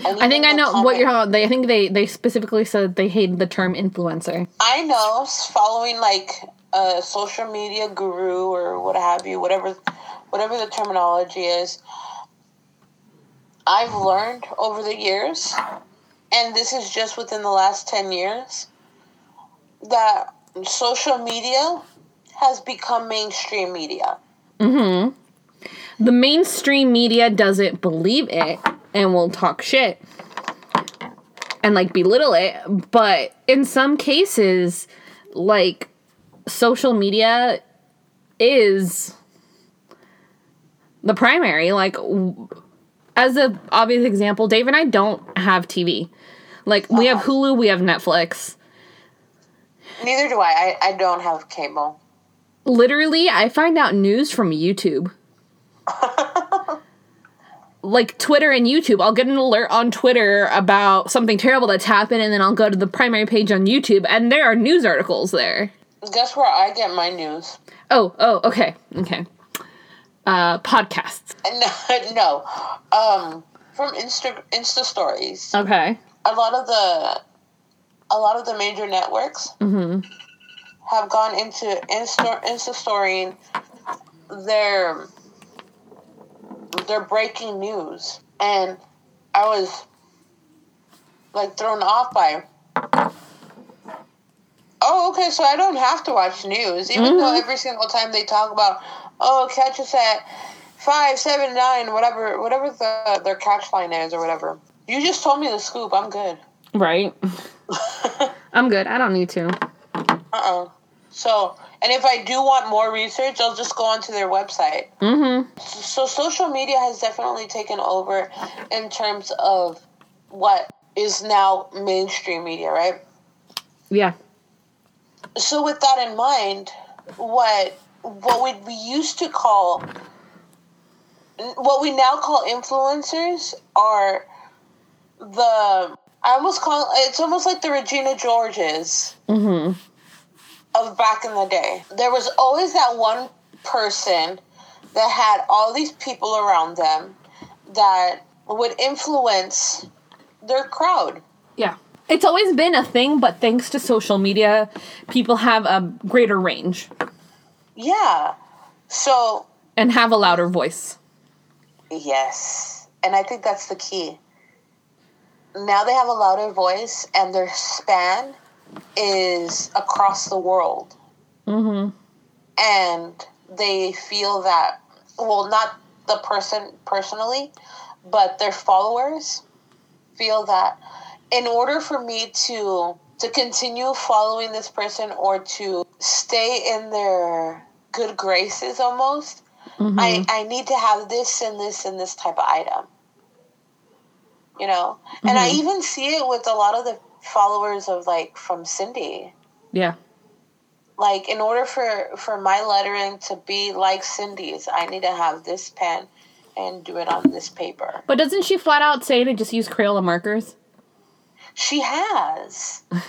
And I think I know the what you're talking about. They, I think they they specifically said they hated the term influencer. i know following like a social media guru or what have you whatever whatever the terminology is i've learned over the years and this is just within the last 10 years that social media has become mainstream media Mm-hmm. The mainstream media doesn't believe it and will talk shit and like belittle it, but in some cases, like social media is the primary. Like, w- as a obvious example, Dave and I don't have TV. Like, we have oh. Hulu, we have Netflix. neither do i i, I don't have cable literally i find out news from youtube like twitter and youtube i'll get an alert on twitter about something terrible that's happened and then i'll go to the primary page on youtube and there are news articles there guess where i get my news oh oh okay okay uh podcasts No, no. Um, from Insta Insta stories. okay A lot of the, a lot of the major networks mm-hmm have gone into Insta Insta storying their their breaking news, and I was like thrown off by. Oh, okay. So I don't have to watch news, even though every single time they talk about, oh, catch us at five, seven, nine, whatever, whatever the their catch line is or whatever. You just told me the scoop. I'm good. right i'm good i don't need to Uh-uh. So, and if I do want more research, I'll just go onto their website. mm-hmm So, social media has definitely taken over in terms of what is now mainstream media, right? yeah So, with that in mind, what what we, used to call what we now call influencers are the I almost call it's almost like the Regina Georges mm-hmm of back in the day. There was always that one person that had all these people around them that would influence their crowd. yeah it's always been a thing but thanks to social media people have a greater range Yeah. So, and have a louder voice yes. And I think that's the key. Now they have a louder voice and their span is across the world. mm-hmm and they feel that well not the person personally but their followers feel that in order for me to to continue following this person or to stay in their good graces almost I, mm-hmm. I need to have this and this and this type of item. You know? And i mm-hmm. even see it with a lot of the followers of like from cindy. Yeah. Like in order for for my lettering to be like Cindy's, I need to have this pen and do it on this paper. But doesn't she flat out say to just use Crayola markers? She has, and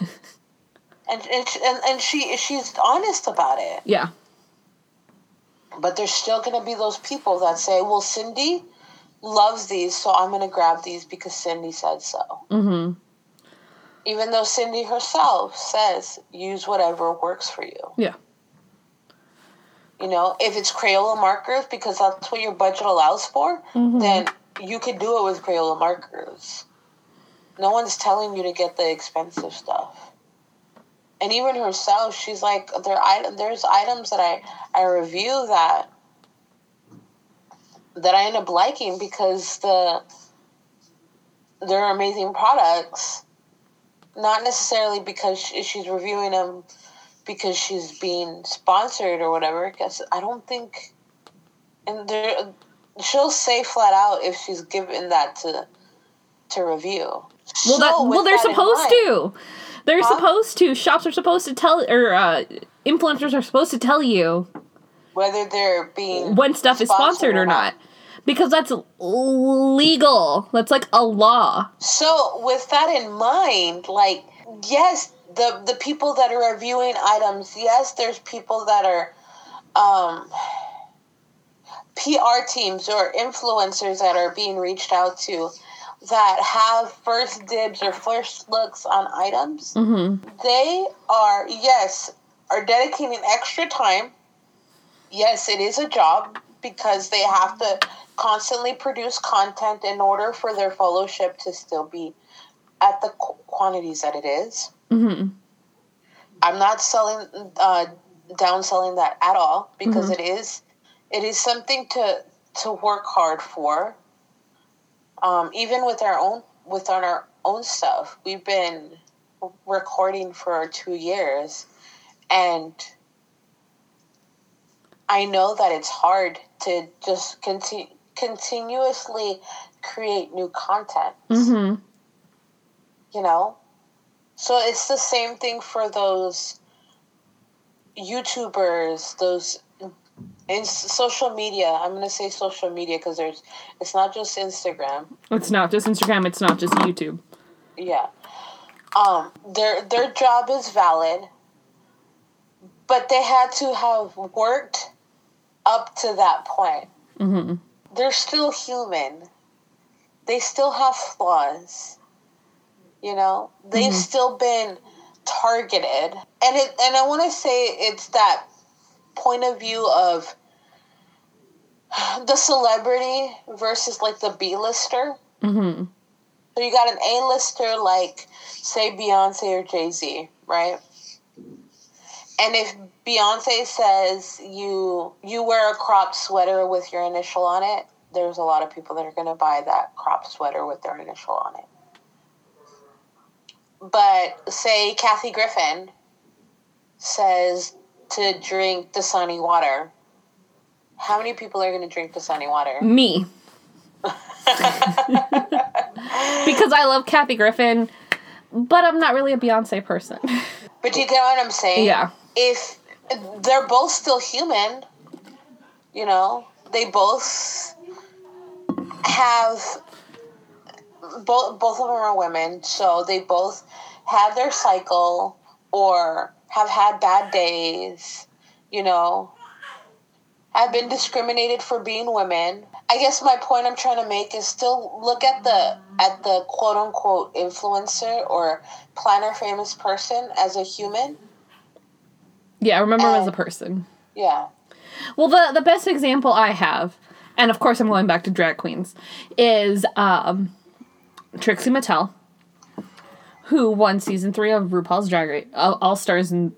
and, and and she she's honest about it. Yeah. But there's still going to be those people that say, well, Cindy loves these, so I'm going to grab these because Cindy said so. Mm-hmm. Even though Cindy herself says, use whatever works for you. Yeah. You know, if it's Crayola markers because that's what your budget allows for, Mhm. then you could do it with Crayola markers. No one's telling you to get the expensive stuff. And even herself, she's like, there there's items that I I review that that I end up liking because the they're amazing products, not necessarily because she's reviewing them because she's being sponsored or whatever. Because I don't think, and there, she'll say flat out if she's given that to to review. Well, that well, they're that supposed to. They're Huh? supposed to. Shops are supposed to tell, or uh, influencers are supposed to tell you whether they're being when stuff is sponsored or not, because that's legal. That's like a law. So with that in mind, like yes, the the people that are reviewing items, yes, there's people that are um PR teams or influencers that are being reached out to that have first dibs or first looks on items. Mm-hmm. They are yes, are dedicating extra time. Yes, it is a job because they have to constantly produce content in order for their fellowship to still be at the qu- quantities that it is. Mm-hmm. I'm not selling uh, downselling that at all because it is it is something to to work hard for. Um, even with our own with on our own stuff, we've been recording for two years, and I know that it's hard to just continue continuously create new content. Mm-hmm. you know? So it's the same thing for those youtubers those in social media i'm going to say social media because there's it's not just instagram It's not just Instagram. It's not just YouTube. yeah um their their job is valid but they had to have worked up to that point Mm-hmm. they're still human. They still have flaws. You know, they've still been targeted, and it and I want to say it's that point of view of the celebrity versus like the B-lister. Mm-hmm. So you got an A-lister like say Beyonce or Jay-Z, right? And if Beyonce says you you wear a cropped sweater with your initial on it, there's a lot of people that are going to buy that cropped sweater with their initial on it. But say Kathy Griffin says to drink Dasani water. How many people are going to drink Dasani water? Me. because I love Kathy Griffin, but I'm not really a Beyonce person. But you get what I'm saying? yeah. if they're both still human, you know, they both have both both of them are women, so they both have their cycle or have had bad days, you know, I've been discriminated for being women. I guess my point I'm trying to make is still look at the at the quote unquote influencer or planner famous person as a human. Yeah, I remember him as a person. Yeah. Well, the the best example I have, and of course I'm going back to drag queens, is um, Trixie Mattel, who won season three of RuPaul's Drag Race, All Stars in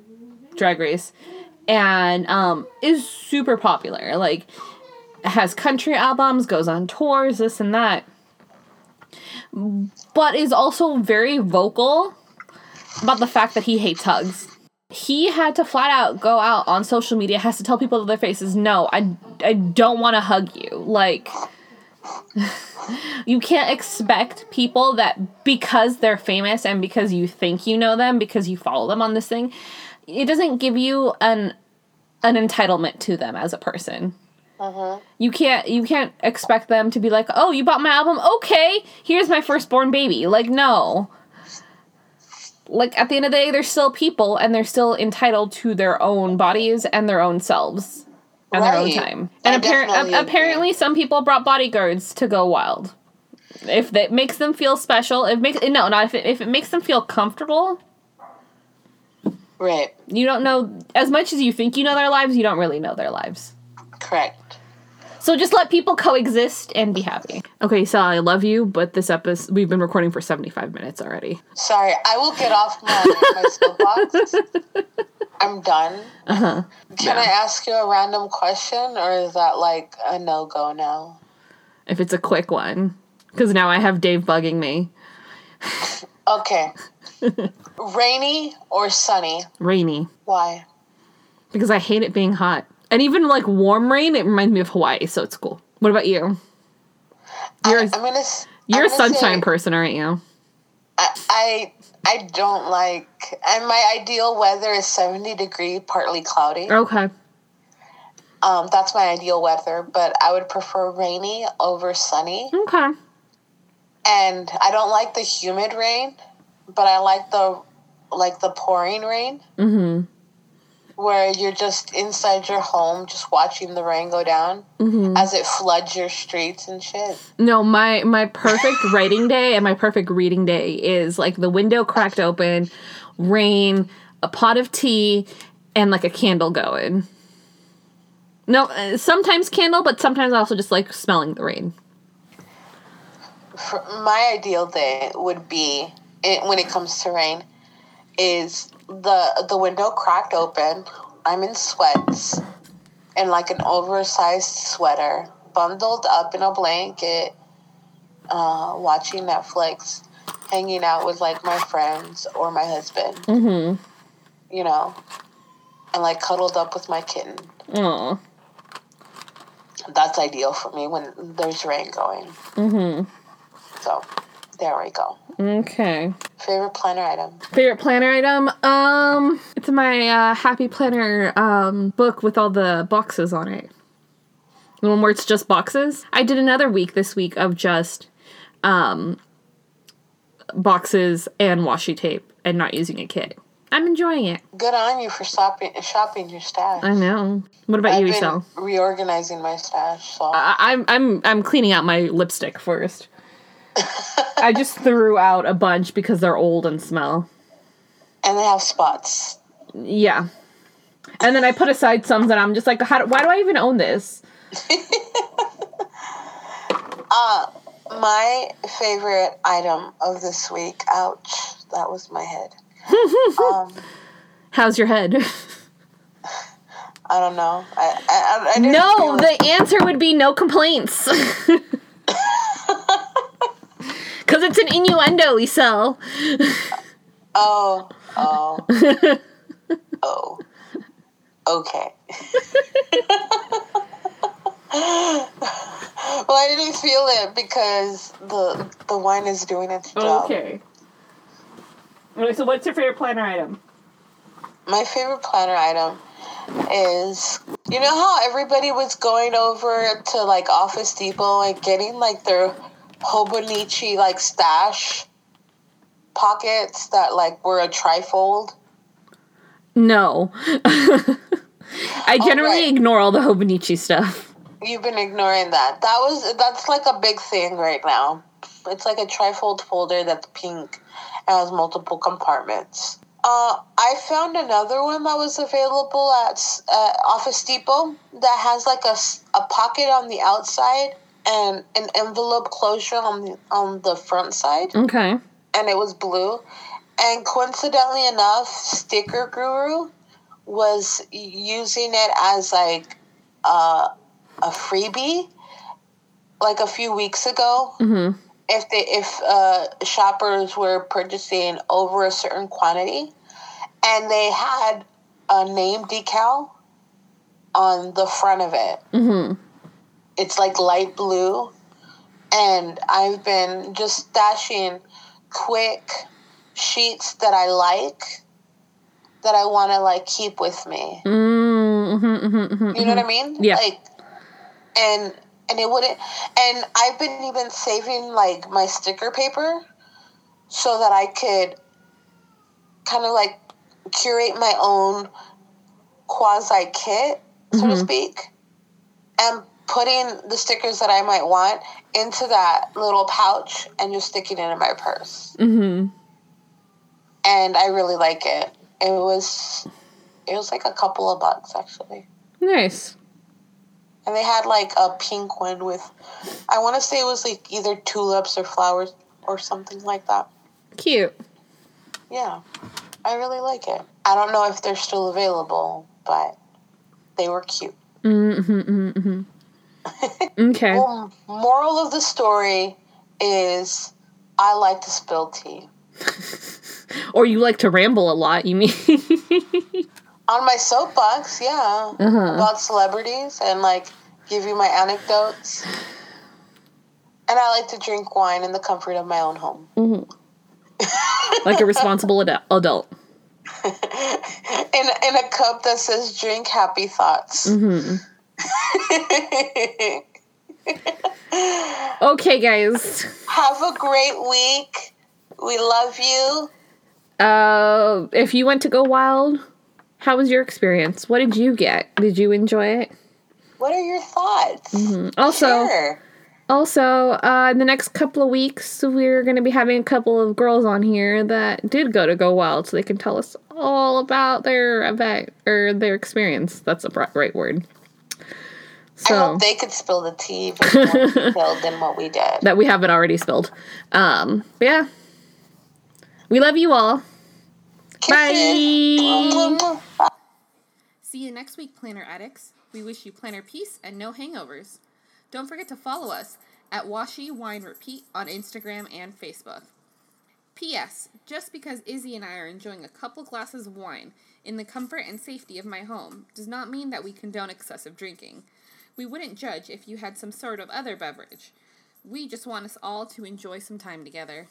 Drag Race, and um, is super popular. Like, has country albums, goes on tours, this and that, but is also very vocal about the fact that he hates hugs. He had to flat out go out on social media has to tell people to their faces no i, I don't want to hug you. Like you can't expect people that because they're famous and because you think you know them because you follow them on this thing it doesn't give you an an entitlement to them as a person. Uh-huh. You can't you can't expect them to be like oh you bought my album? Okay here's my firstborn baby. Like no. Like at the end of the day they're still people and they're still entitled to their own bodies and their own selves on their own time. And appar- definitely a- agree. apparently, some people brought bodyguards to go wild. If that makes them feel special, if makes no, not if it, if it makes them feel comfortable. Right. You don't know as much as you think you know their lives. You don't really know their lives. Correct. So just let people coexist and be happy. Okay, so I love you, but this episode we've been recording for seventy five minutes already. Sorry, I will get off my, my soapbox. I'm done. Uh huh. Can Yeah. I ask you a random question, or is that like a no go now? If it's a quick one, because now I have Dave bugging me. Okay. Rainy or sunny? Rainy. Why? because I hate it being hot. And even like warm rain, it reminds me of Hawaii, so it's cool. What about you? You're I, a- am gonna. You're I'm a sunshine say person, aren't you? I, I don't like. And my ideal weather is 70 degree, partly cloudy. Okay. Um, that's my ideal weather, but I would prefer rainy over sunny. Okay. And I don't like the humid rain, but I like the like the pouring rain Mm-hmm. Where you're just inside your home just watching the rain go down Mm-hmm. as it floods your streets and shit. No, my my perfect writing day and my perfect reading day is like the window cracked open, rain, a pot of tea, and like a candle going. No, uh, sometimes candle, but sometimes I also just like smelling the rain. For my ideal day would be it, when it comes to rain is the the window cracked open. I'm in sweats and like an oversized sweater, bundled up in a blanket, uh, watching Netflix, hanging out with like my friends or my husband, Mm-hmm. you know, and like cuddled up with my kitten. Aw. That's ideal for me when there's rain going. Mm-hmm. So there we go. Okay. Favorite planner item. Favorite planner item? Um, it's my uh, Happy Planner um, book with all the boxes on it. The one where it's just boxes. I did another week this week of just um, boxes and washi tape and not using a kit. I'm enjoying it. Good on you for shopping shopping your stash. I know. What about I've you, Isel? reorganizing my stash. So I- I'm I'm I'm cleaning out my lipstick first. I just threw out a bunch because they're old and smell. and they have spots. Yeah. And then I put aside some that I'm just like, how, do- why do I even own this? Uh my favorite item of this week. Ouch, that was my head. um, How's your head? I don't know. I I, I, no, the answer would be no complaints. Because it's an innuendo, Lisel. Oh oh oh. Okay. well, I didn't feel it because the the wine is doing its job. Okay. So, what's your favorite planner item? My favorite planner item is you know how everybody was going over to like Office Depot and getting like their Hobonichi like stash pockets that like were a trifold. No. I generally ignore all the Hobonichi stuff. You've been ignoring that. That was that's like a big thing right now. It's like a trifold folder that's pink and has multiple compartments. Uh, I found another one that was available at uh, Office Depot that has like a, a pocket on the outside and an envelope closure on the on the front side, Okay. and it was blue. And coincidentally enough, Sticker Guru was using it as like uh, a freebie like a few weeks ago Mm-hmm. if they if uh, shoppers were purchasing over a certain quantity and they had a name decal on the front of it Mm-hmm. It's like light blue and i've been just stashing quick sheets that i like that i want to like keep with me Mm-hmm. Mm-hmm. you know what I mean? Yeah. Like, and and it wouldn't. And I've been even saving like my sticker paper, so that I could kind of like curate my own quasi kit, so to Mhm. speak. and putting the stickers that I might want into that little pouch and just sticking it in my purse. Mm-hmm. And I really like it. It was it was like a couple of bucks actually. Nice. And they had like a pink one with I want to say it was like either tulips or flowers or something like that. Cute. Yeah. I really like it. I don't know if they're still available, but they were cute. Mm-hmm, mm-hmm. Okay. Well, moral of the story is I like to spill tea. or you like to ramble a lot, you mean? On my soapbox, yeah. Uh-huh. About celebrities and like give you my anecdotes. And I like to drink wine in the comfort of my own home. like a responsible ad- adult. in, in a cup that says drink happy thoughts. Mm-hmm. okay, guys. Have a great week. We love you. Uh, if you went to go wild, how was your experience? What did you get? Did you enjoy it? What are your thoughts? Also, Sure. also, uh, in the next couple of weeks, we're going to be having a couple of girls on here that did go to Go Wild, so they can tell us all about their event or their experience. That's a br- right word. I So hope they could spill the tea more detailed than what we did. that we haven't already spilled. Um, but yeah, we love you all. Kisses. Bye. See you next week, Planner Addicts. We wish you planner peace and no hangovers. Don't forget to follow us at Washi Wine Repeat on Instagram and Facebook. P.S. Just because Izzy and I are enjoying a couple glasses of wine in the comfort and safety of my home does not mean that we condone excessive drinking. We wouldn't judge if you had some sort of other beverage. We just want us all to enjoy some time together.